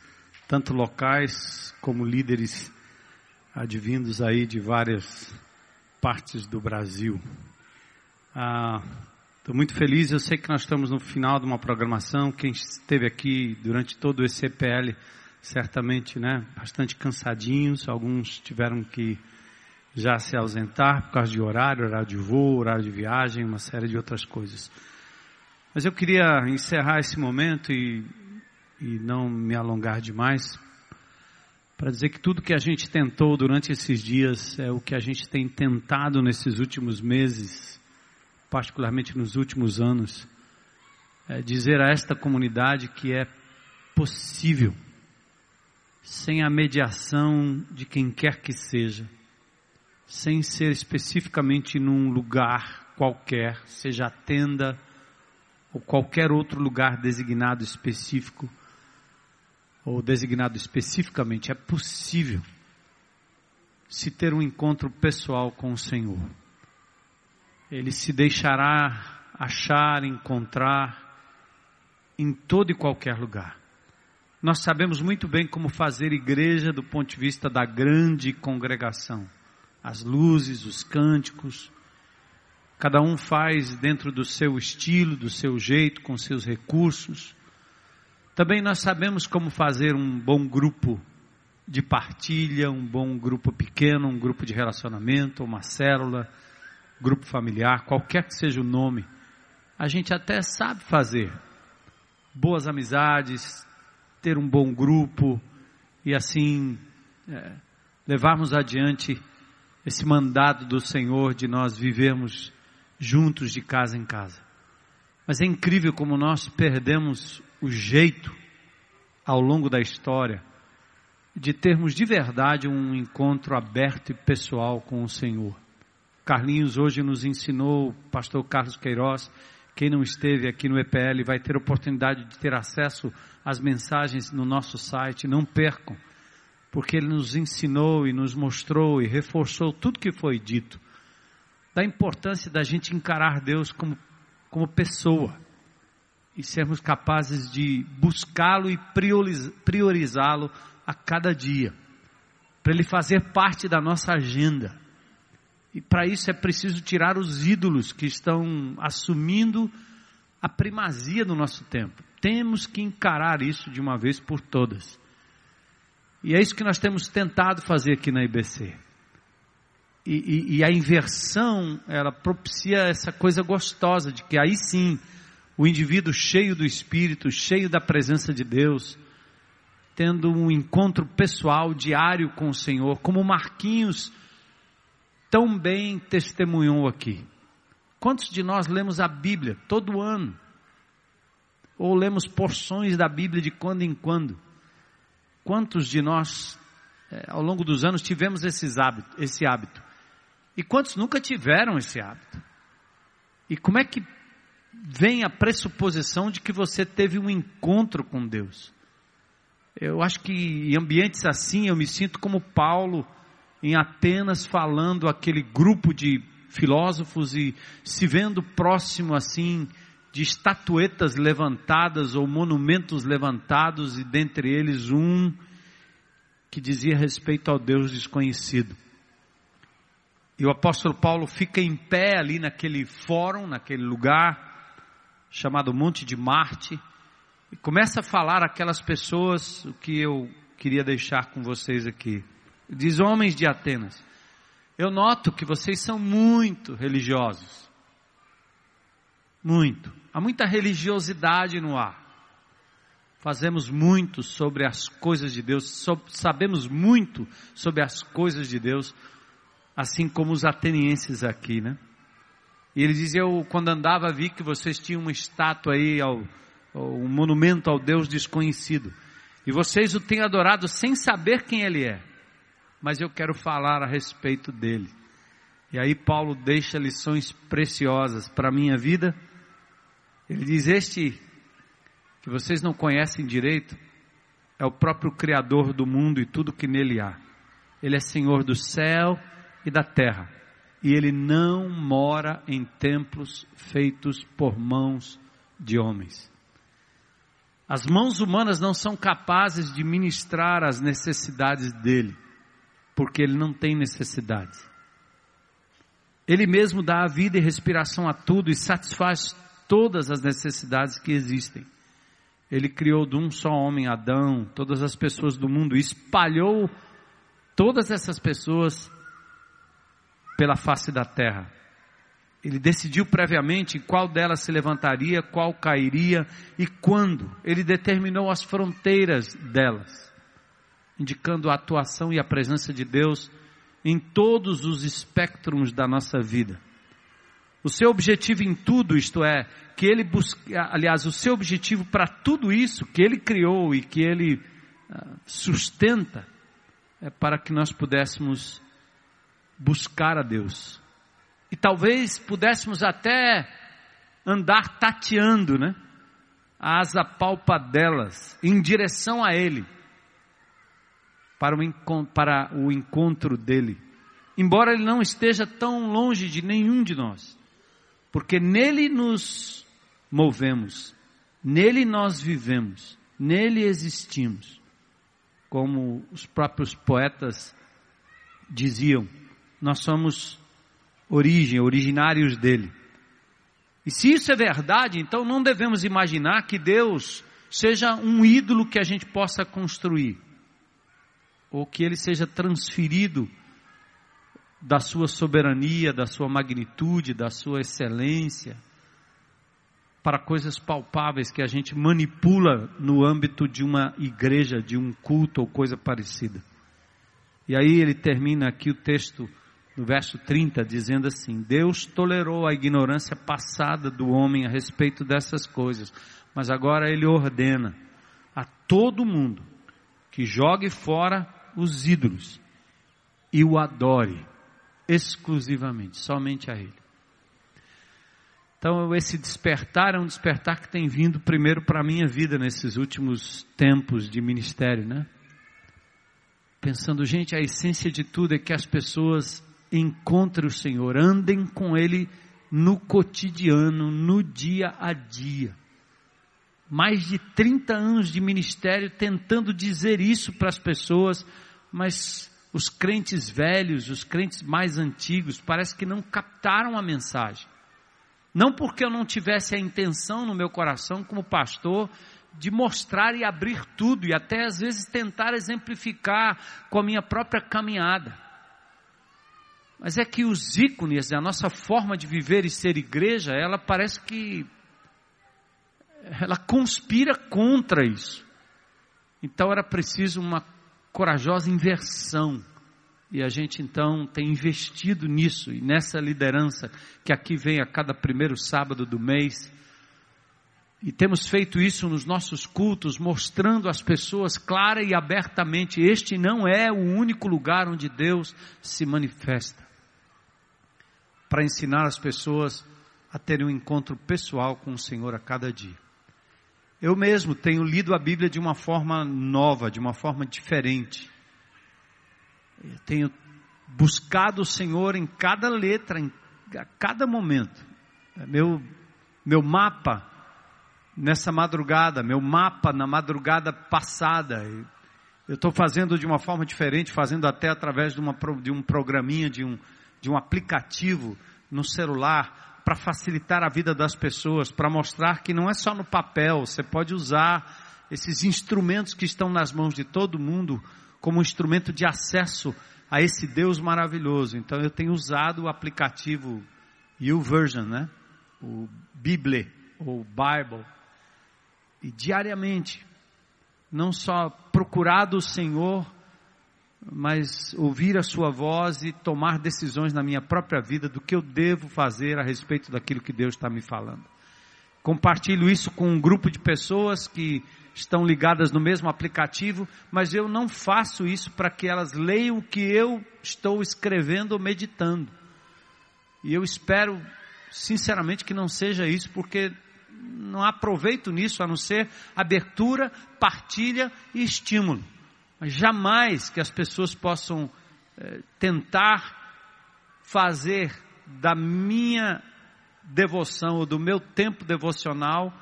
tanto locais como líderes advindos aí de várias partes do Brasil. Estou ah, muito feliz, eu sei que nós estamos no final de uma programação. Quem esteve aqui durante todo esse CPL, certamente, né, bastante cansadinhos. Alguns tiveram que já se ausentar por causa de horário, horário de voo, horário de viagem, uma série de outras coisas. Mas eu queria encerrar esse momento e, e não me alongar demais, para dizer que tudo que a gente tentou durante esses dias é o que a gente tem tentado nesses últimos meses, particularmente nos últimos anos, é dizer a esta comunidade que é possível, sem a mediação de quem quer que seja, sem ser especificamente num lugar qualquer, seja a tenda ou qualquer outro lugar designado específico, ou designado especificamente, é possível se ter um encontro pessoal com o Senhor. Ele se deixará achar, encontrar em todo e qualquer lugar. Nós sabemos muito bem como fazer igreja do ponto de vista da grande congregação. As luzes, os cânticos, cada um faz dentro do seu estilo, do seu jeito, com seus recursos. Também nós sabemos como fazer um bom grupo de partilha, um bom grupo pequeno, um grupo de relacionamento, uma célula, grupo familiar, qualquer que seja o nome. A gente até sabe fazer boas amizades, ter um bom grupo e assim é, levarmos adiante esse mandado do Senhor de nós vivermos juntos de casa em casa. Mas é incrível como nós perdemos o jeito ao longo da história de termos de verdade um encontro aberto e pessoal com o Senhor. Carlinhos hoje nos ensinou, pastor Carlos Queiroz, Quem não esteve aqui no EPL vai ter oportunidade de ter acesso às mensagens no nosso site. Não percam, porque ele nos ensinou e nos mostrou e reforçou tudo que foi dito. Da importância da gente encarar Deus como, como pessoa e sermos capazes de buscá-lo e priorizá-lo a cada dia, para ele fazer parte da nossa agenda. E para isso é preciso tirar os ídolos que estão assumindo a primazia no nosso tempo. Temos que encarar isso de uma vez por todas. E é isso que nós temos tentado fazer aqui na IBC. E, e, e, a inversão, ela propicia essa coisa gostosa de que aí sim, o indivíduo cheio do Espírito, cheio da presença de Deus, tendo um encontro pessoal diário com o Senhor, como Marquinhos tão bem testemunhou aqui. Quantos de nós lemos a Bíblia todo ano? Ou lemos porções da Bíblia de quando em quando? Quantos de nós, é, ao longo dos anos, tivemos hábito, esse hábito? E quantos nunca tiveram esse hábito? E como é que vem a pressuposição de que você teve um encontro com Deus? Eu acho que em ambientes assim eu me sinto como Paulo em Atenas falando aquele grupo de filósofos e se vendo próximo assim de estatuetas levantadas ou monumentos levantados e dentre eles um que dizia respeito ao Deus desconhecido. E o apóstolo Paulo fica em pé ali naquele fórum, naquele lugar chamado Monte de Marte, e começa a falar aquelas pessoas o que eu queria deixar com vocês aqui. Diz homens de Atenas, eu noto que vocês são muito religiosos. Muito. Há muita religiosidade no ar. Fazemos muito sobre as coisas de Deus, sabemos muito sobre as coisas de Deus, assim como os atenienses aqui, né? E ele diz: Eu, quando andava, vi que vocês tinham uma estátua aí, ao, um monumento ao Deus desconhecido. E vocês o têm adorado sem saber quem ele é mas eu quero falar a respeito dele. E aí Paulo deixa lições preciosas para a minha vida. Ele diz: Este que vocês não conhecem direito é o próprio Criador do mundo e tudo que nele há. Ele é Senhor do céu e da terra. E ele não mora em templos feitos por mãos de homens. As mãos humanas não são capazes de ministrar as necessidades dele porque ele não tem necessidade. Ele mesmo dá a vida e respiração a tudo e satisfaz todas as necessidades que existem. Ele criou de um só homem, Adão, todas as pessoas do mundo, espalhou todas essas pessoas pela face da terra. Ele decidiu previamente qual delas se levantaria, qual cairia e quando. Ele determinou as fronteiras delas indicando a atuação e a presença de Deus em todos os espectros da nossa vida. O seu objetivo em tudo, isto é, que ele busca, aliás, o seu objetivo para tudo isso que ele criou e que ele ah, sustenta, é para que nós pudéssemos buscar a Deus. E talvez pudéssemos até andar tateando, né? As apalpadelas em direção a Ele para o, para o encontro dele. Embora ele não esteja tão longe de nenhum de nós, porque nele nos movemos, nele nós vivemos, nele existimos. Como os próprios poetas diziam, nós somos origem, originários dele. E se isso é verdade, então não devemos imaginar que Deus seja um ídolo que a gente possa construir ou que ele seja transferido da sua soberania, da sua magnitude, da sua excelência, para coisas palpáveis que a gente manipula no âmbito de uma igreja, de um culto ou coisa parecida. E aí ele termina aqui o texto no verso 30 dizendo assim: Deus tolerou a ignorância passada do homem a respeito dessas coisas, mas agora ele ordena a todo mundo que jogue fora os ídolos e o adore exclusivamente, somente a Ele. Então, esse despertar é um despertar que tem vindo primeiro para a minha vida nesses últimos tempos de ministério, né? Pensando, gente, a essência de tudo é que as pessoas encontrem o Senhor, andem com Ele no cotidiano, no dia a dia. Mais de 30 anos de ministério tentando dizer isso para as pessoas, mas os crentes velhos, os crentes mais antigos, parece que não captaram a mensagem. Não porque eu não tivesse a intenção no meu coração, como pastor, de mostrar e abrir tudo, e até às vezes tentar exemplificar com a minha própria caminhada. Mas é que os ícones, a nossa forma de viver e ser igreja, ela parece que ela conspira contra isso. Então era preciso uma corajosa inversão. E a gente então tem investido nisso e nessa liderança que aqui vem a cada primeiro sábado do mês. E temos feito isso nos nossos cultos, mostrando às pessoas clara e abertamente: este não é o único lugar onde Deus se manifesta. Para ensinar as pessoas a terem um encontro pessoal com o Senhor a cada dia. Eu mesmo tenho lido a Bíblia de uma forma nova, de uma forma diferente. Eu tenho buscado o Senhor em cada letra, em a cada momento. Meu, meu mapa nessa madrugada, meu mapa na madrugada passada. Eu estou fazendo de uma forma diferente, fazendo até através de, uma, de um programinha, de um, de um aplicativo no celular, para facilitar a vida das pessoas, para mostrar que não é só no papel, você pode usar esses instrumentos que estão nas mãos de todo mundo como um instrumento de acesso a esse Deus maravilhoso. Então eu tenho usado o aplicativo YouVersion, né? O Bible ou Bible. E diariamente, não só procurado o Senhor, mas ouvir a sua voz e tomar decisões na minha própria vida do que eu devo fazer a respeito daquilo que Deus está me falando. Compartilho isso com um grupo de pessoas que estão ligadas no mesmo aplicativo, mas eu não faço isso para que elas leiam o que eu estou escrevendo ou meditando. E eu espero, sinceramente, que não seja isso, porque não há proveito nisso a não ser abertura, partilha e estímulo. Mas jamais que as pessoas possam eh, tentar fazer da minha devoção ou do meu tempo devocional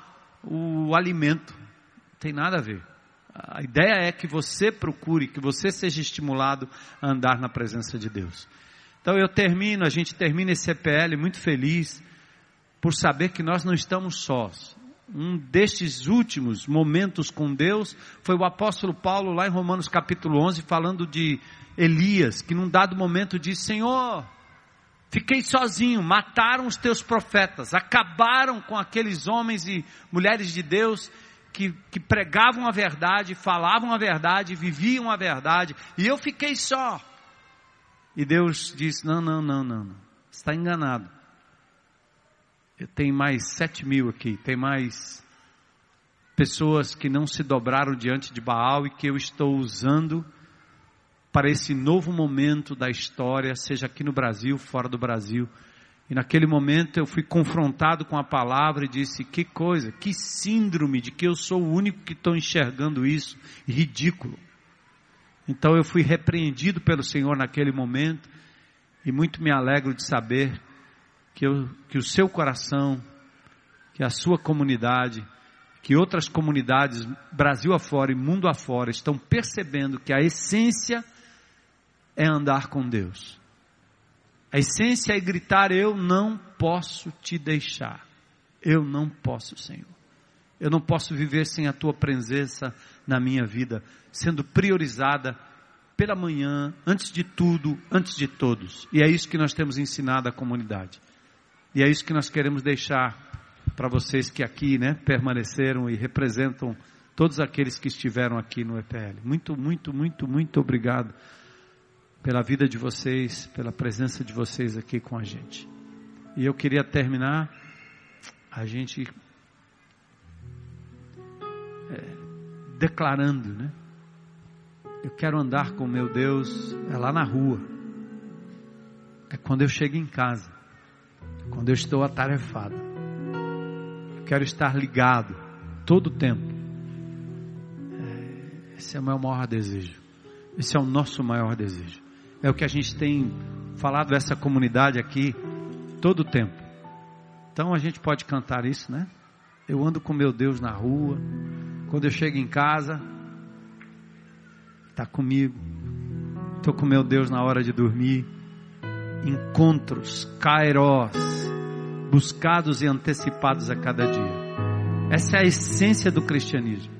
o alimento tem nada a ver. A ideia é que você procure, que você seja estimulado a andar na presença de Deus. Então eu termino, a gente termina esse EPL muito feliz por saber que nós não estamos sós. Um destes últimos momentos com Deus foi o apóstolo Paulo lá em Romanos capítulo 11 falando de Elias, que num dado momento disse: Senhor, fiquei sozinho, mataram os teus profetas, acabaram com aqueles homens e mulheres de Deus que, que pregavam a verdade, falavam a verdade, viviam a verdade, e eu fiquei só. E Deus disse: Não, não, não, não, não. está enganado. Tenho mais sete mil aqui, tem mais pessoas que não se dobraram diante de Baal e que eu estou usando para esse novo momento da história, seja aqui no Brasil, fora do Brasil e naquele momento eu fui confrontado com a palavra e disse: que coisa, que síndrome de que eu sou o único que estou enxergando isso, ridículo. Então eu fui repreendido pelo Senhor naquele momento e muito me alegro de saber que, eu, que o seu coração, que a sua comunidade, que outras comunidades, Brasil afora e mundo afora, estão percebendo que a essência é andar com Deus. A essência é gritar: Eu não posso te deixar. Eu não posso, Senhor. Eu não posso viver sem a tua presença na minha vida, sendo priorizada pela manhã, antes de tudo, antes de todos. E é isso que nós temos ensinado à comunidade. E é isso que nós queremos deixar para vocês que aqui, né, permaneceram e representam todos aqueles que estiveram aqui no EPL. Muito, muito, muito, muito obrigado pela vida de vocês, pela presença de vocês aqui com a gente. E eu queria terminar a gente é, declarando, né? Eu quero andar com meu Deus é lá na rua. É quando eu chego em casa. Quando eu estou atarefado. quero estar ligado todo o tempo. É, esse é o meu maior desejo. Esse é o nosso maior desejo. É o que a gente tem falado dessa comunidade aqui todo o tempo. Então a gente pode cantar isso, né? Eu ando com meu Deus na rua. Quando eu chego em casa, está comigo. Estou com meu Deus na hora de dormir. Encontros, kairós, buscados e antecipados a cada dia. Essa é a essência do cristianismo.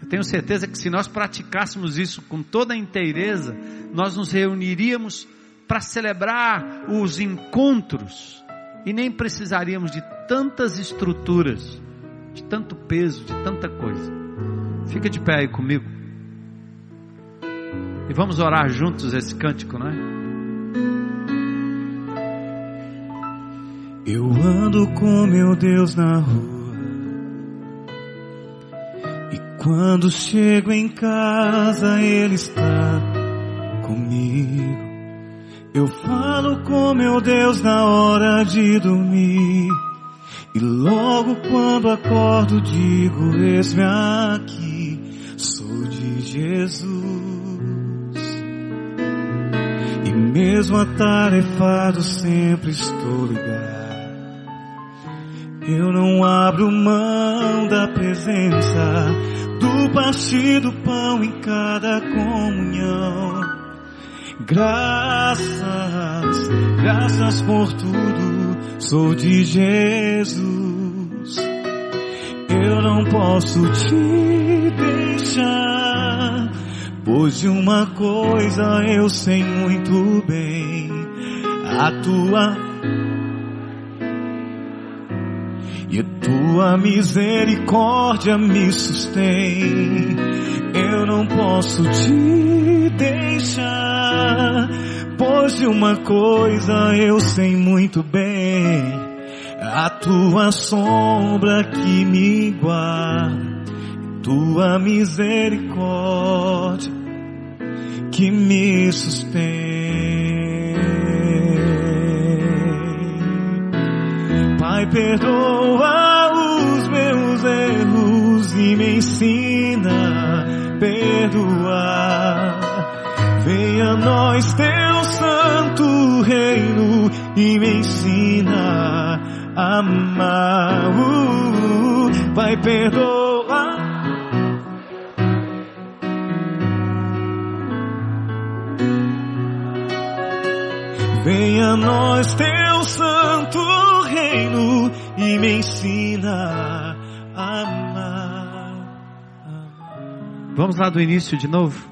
Eu tenho certeza que se nós praticássemos isso com toda a inteireza, nós nos reuniríamos para celebrar os encontros e nem precisaríamos de tantas estruturas, de tanto peso, de tanta coisa. Fica de pé aí comigo. E vamos orar juntos esse cântico, não é? Eu ando com meu Deus na rua. E quando chego em casa, Ele está comigo. Eu falo com meu Deus na hora de dormir. E logo quando acordo digo, eis-me aqui, sou de Jesus. E mesmo atarefado sempre estou ligado. Eu não abro mão da presença, do partir do pão em cada comunhão. Graças, graças por tudo, sou de Jesus. Eu não posso te deixar, pois de uma coisa eu sei muito bem, a tua e tua misericórdia me sustém. Eu não posso te deixar, pois de uma coisa eu sei muito bem, a tua sombra que me guarda, tua misericórdia que me sustém. Pai, perdoa os meus erros e me ensina a perdoar. Venha a nós teu santo reino e me ensina a amar. Uh, Pai, perdoa. Venha a nós teu santo reino e me ensina a amar. Vamos lá do início de novo.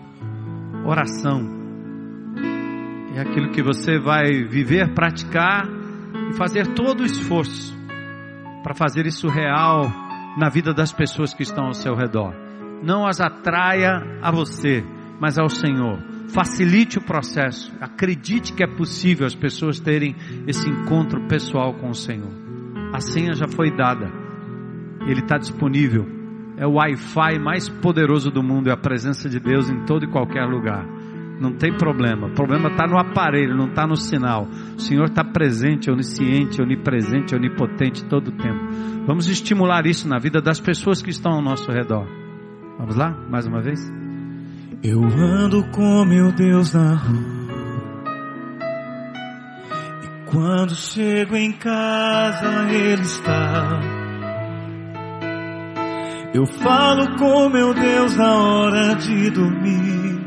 Oração. É aquilo que você vai viver, praticar e fazer todo o esforço para fazer isso real na vida das pessoas que estão ao seu redor. Não as atraia a você, mas ao Senhor. Facilite o processo. Acredite que é possível as pessoas terem esse encontro pessoal com o Senhor. A senha já foi dada. Ele está disponível. É o Wi-Fi mais poderoso do mundo. É a presença de Deus em todo e qualquer lugar. Não tem problema. O problema está no aparelho, não está no sinal. O Senhor está presente, onisciente, onipresente, onipotente todo o tempo. Vamos estimular isso na vida das pessoas que estão ao nosso redor. Vamos lá? Mais uma vez? Eu ando com meu Deus na rua. E quando chego em casa, Ele está. Eu falo com meu Deus na hora de dormir.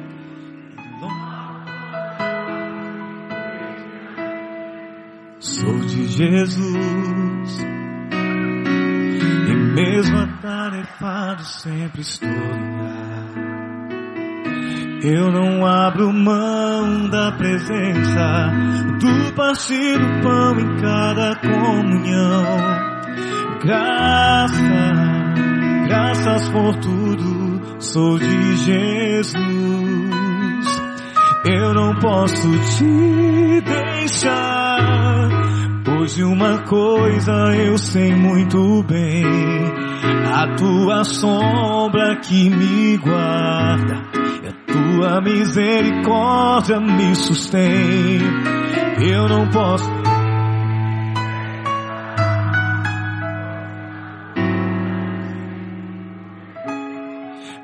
Sou de Jesus. E mesmo atarefado, sempre estou ligado. Eu não abro mão da presença do partir do pão em cada comunhão. Graças, graças por tudo, sou de Jesus. Eu não posso te deixar, pois de uma coisa eu sei muito bem, a tua sombra que me guarda tua misericórdia me sustém. Eu não posso.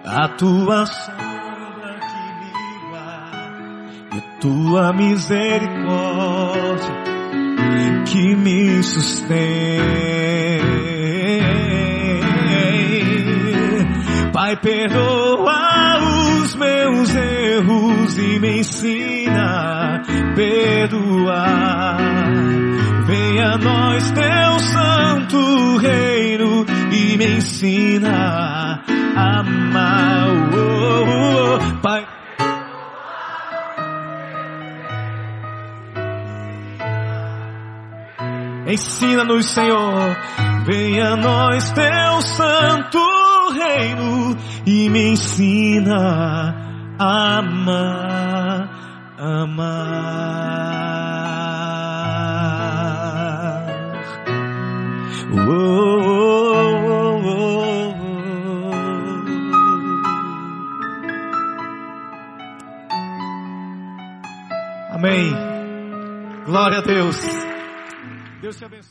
A tua sombra que me guarda, e tua misericórdia que me sustém. Pai, perdoa meus erros e me ensina a perdoar. Venha a nós teu santo reino e me ensina a amar. Oh, oh, oh. Pai, Ensina-nos, Senhor, venha a nós teu santo reino e me ensina a amar, amar. Oh, oh, oh. Amém. Glória a Deus. Deus te abençoe.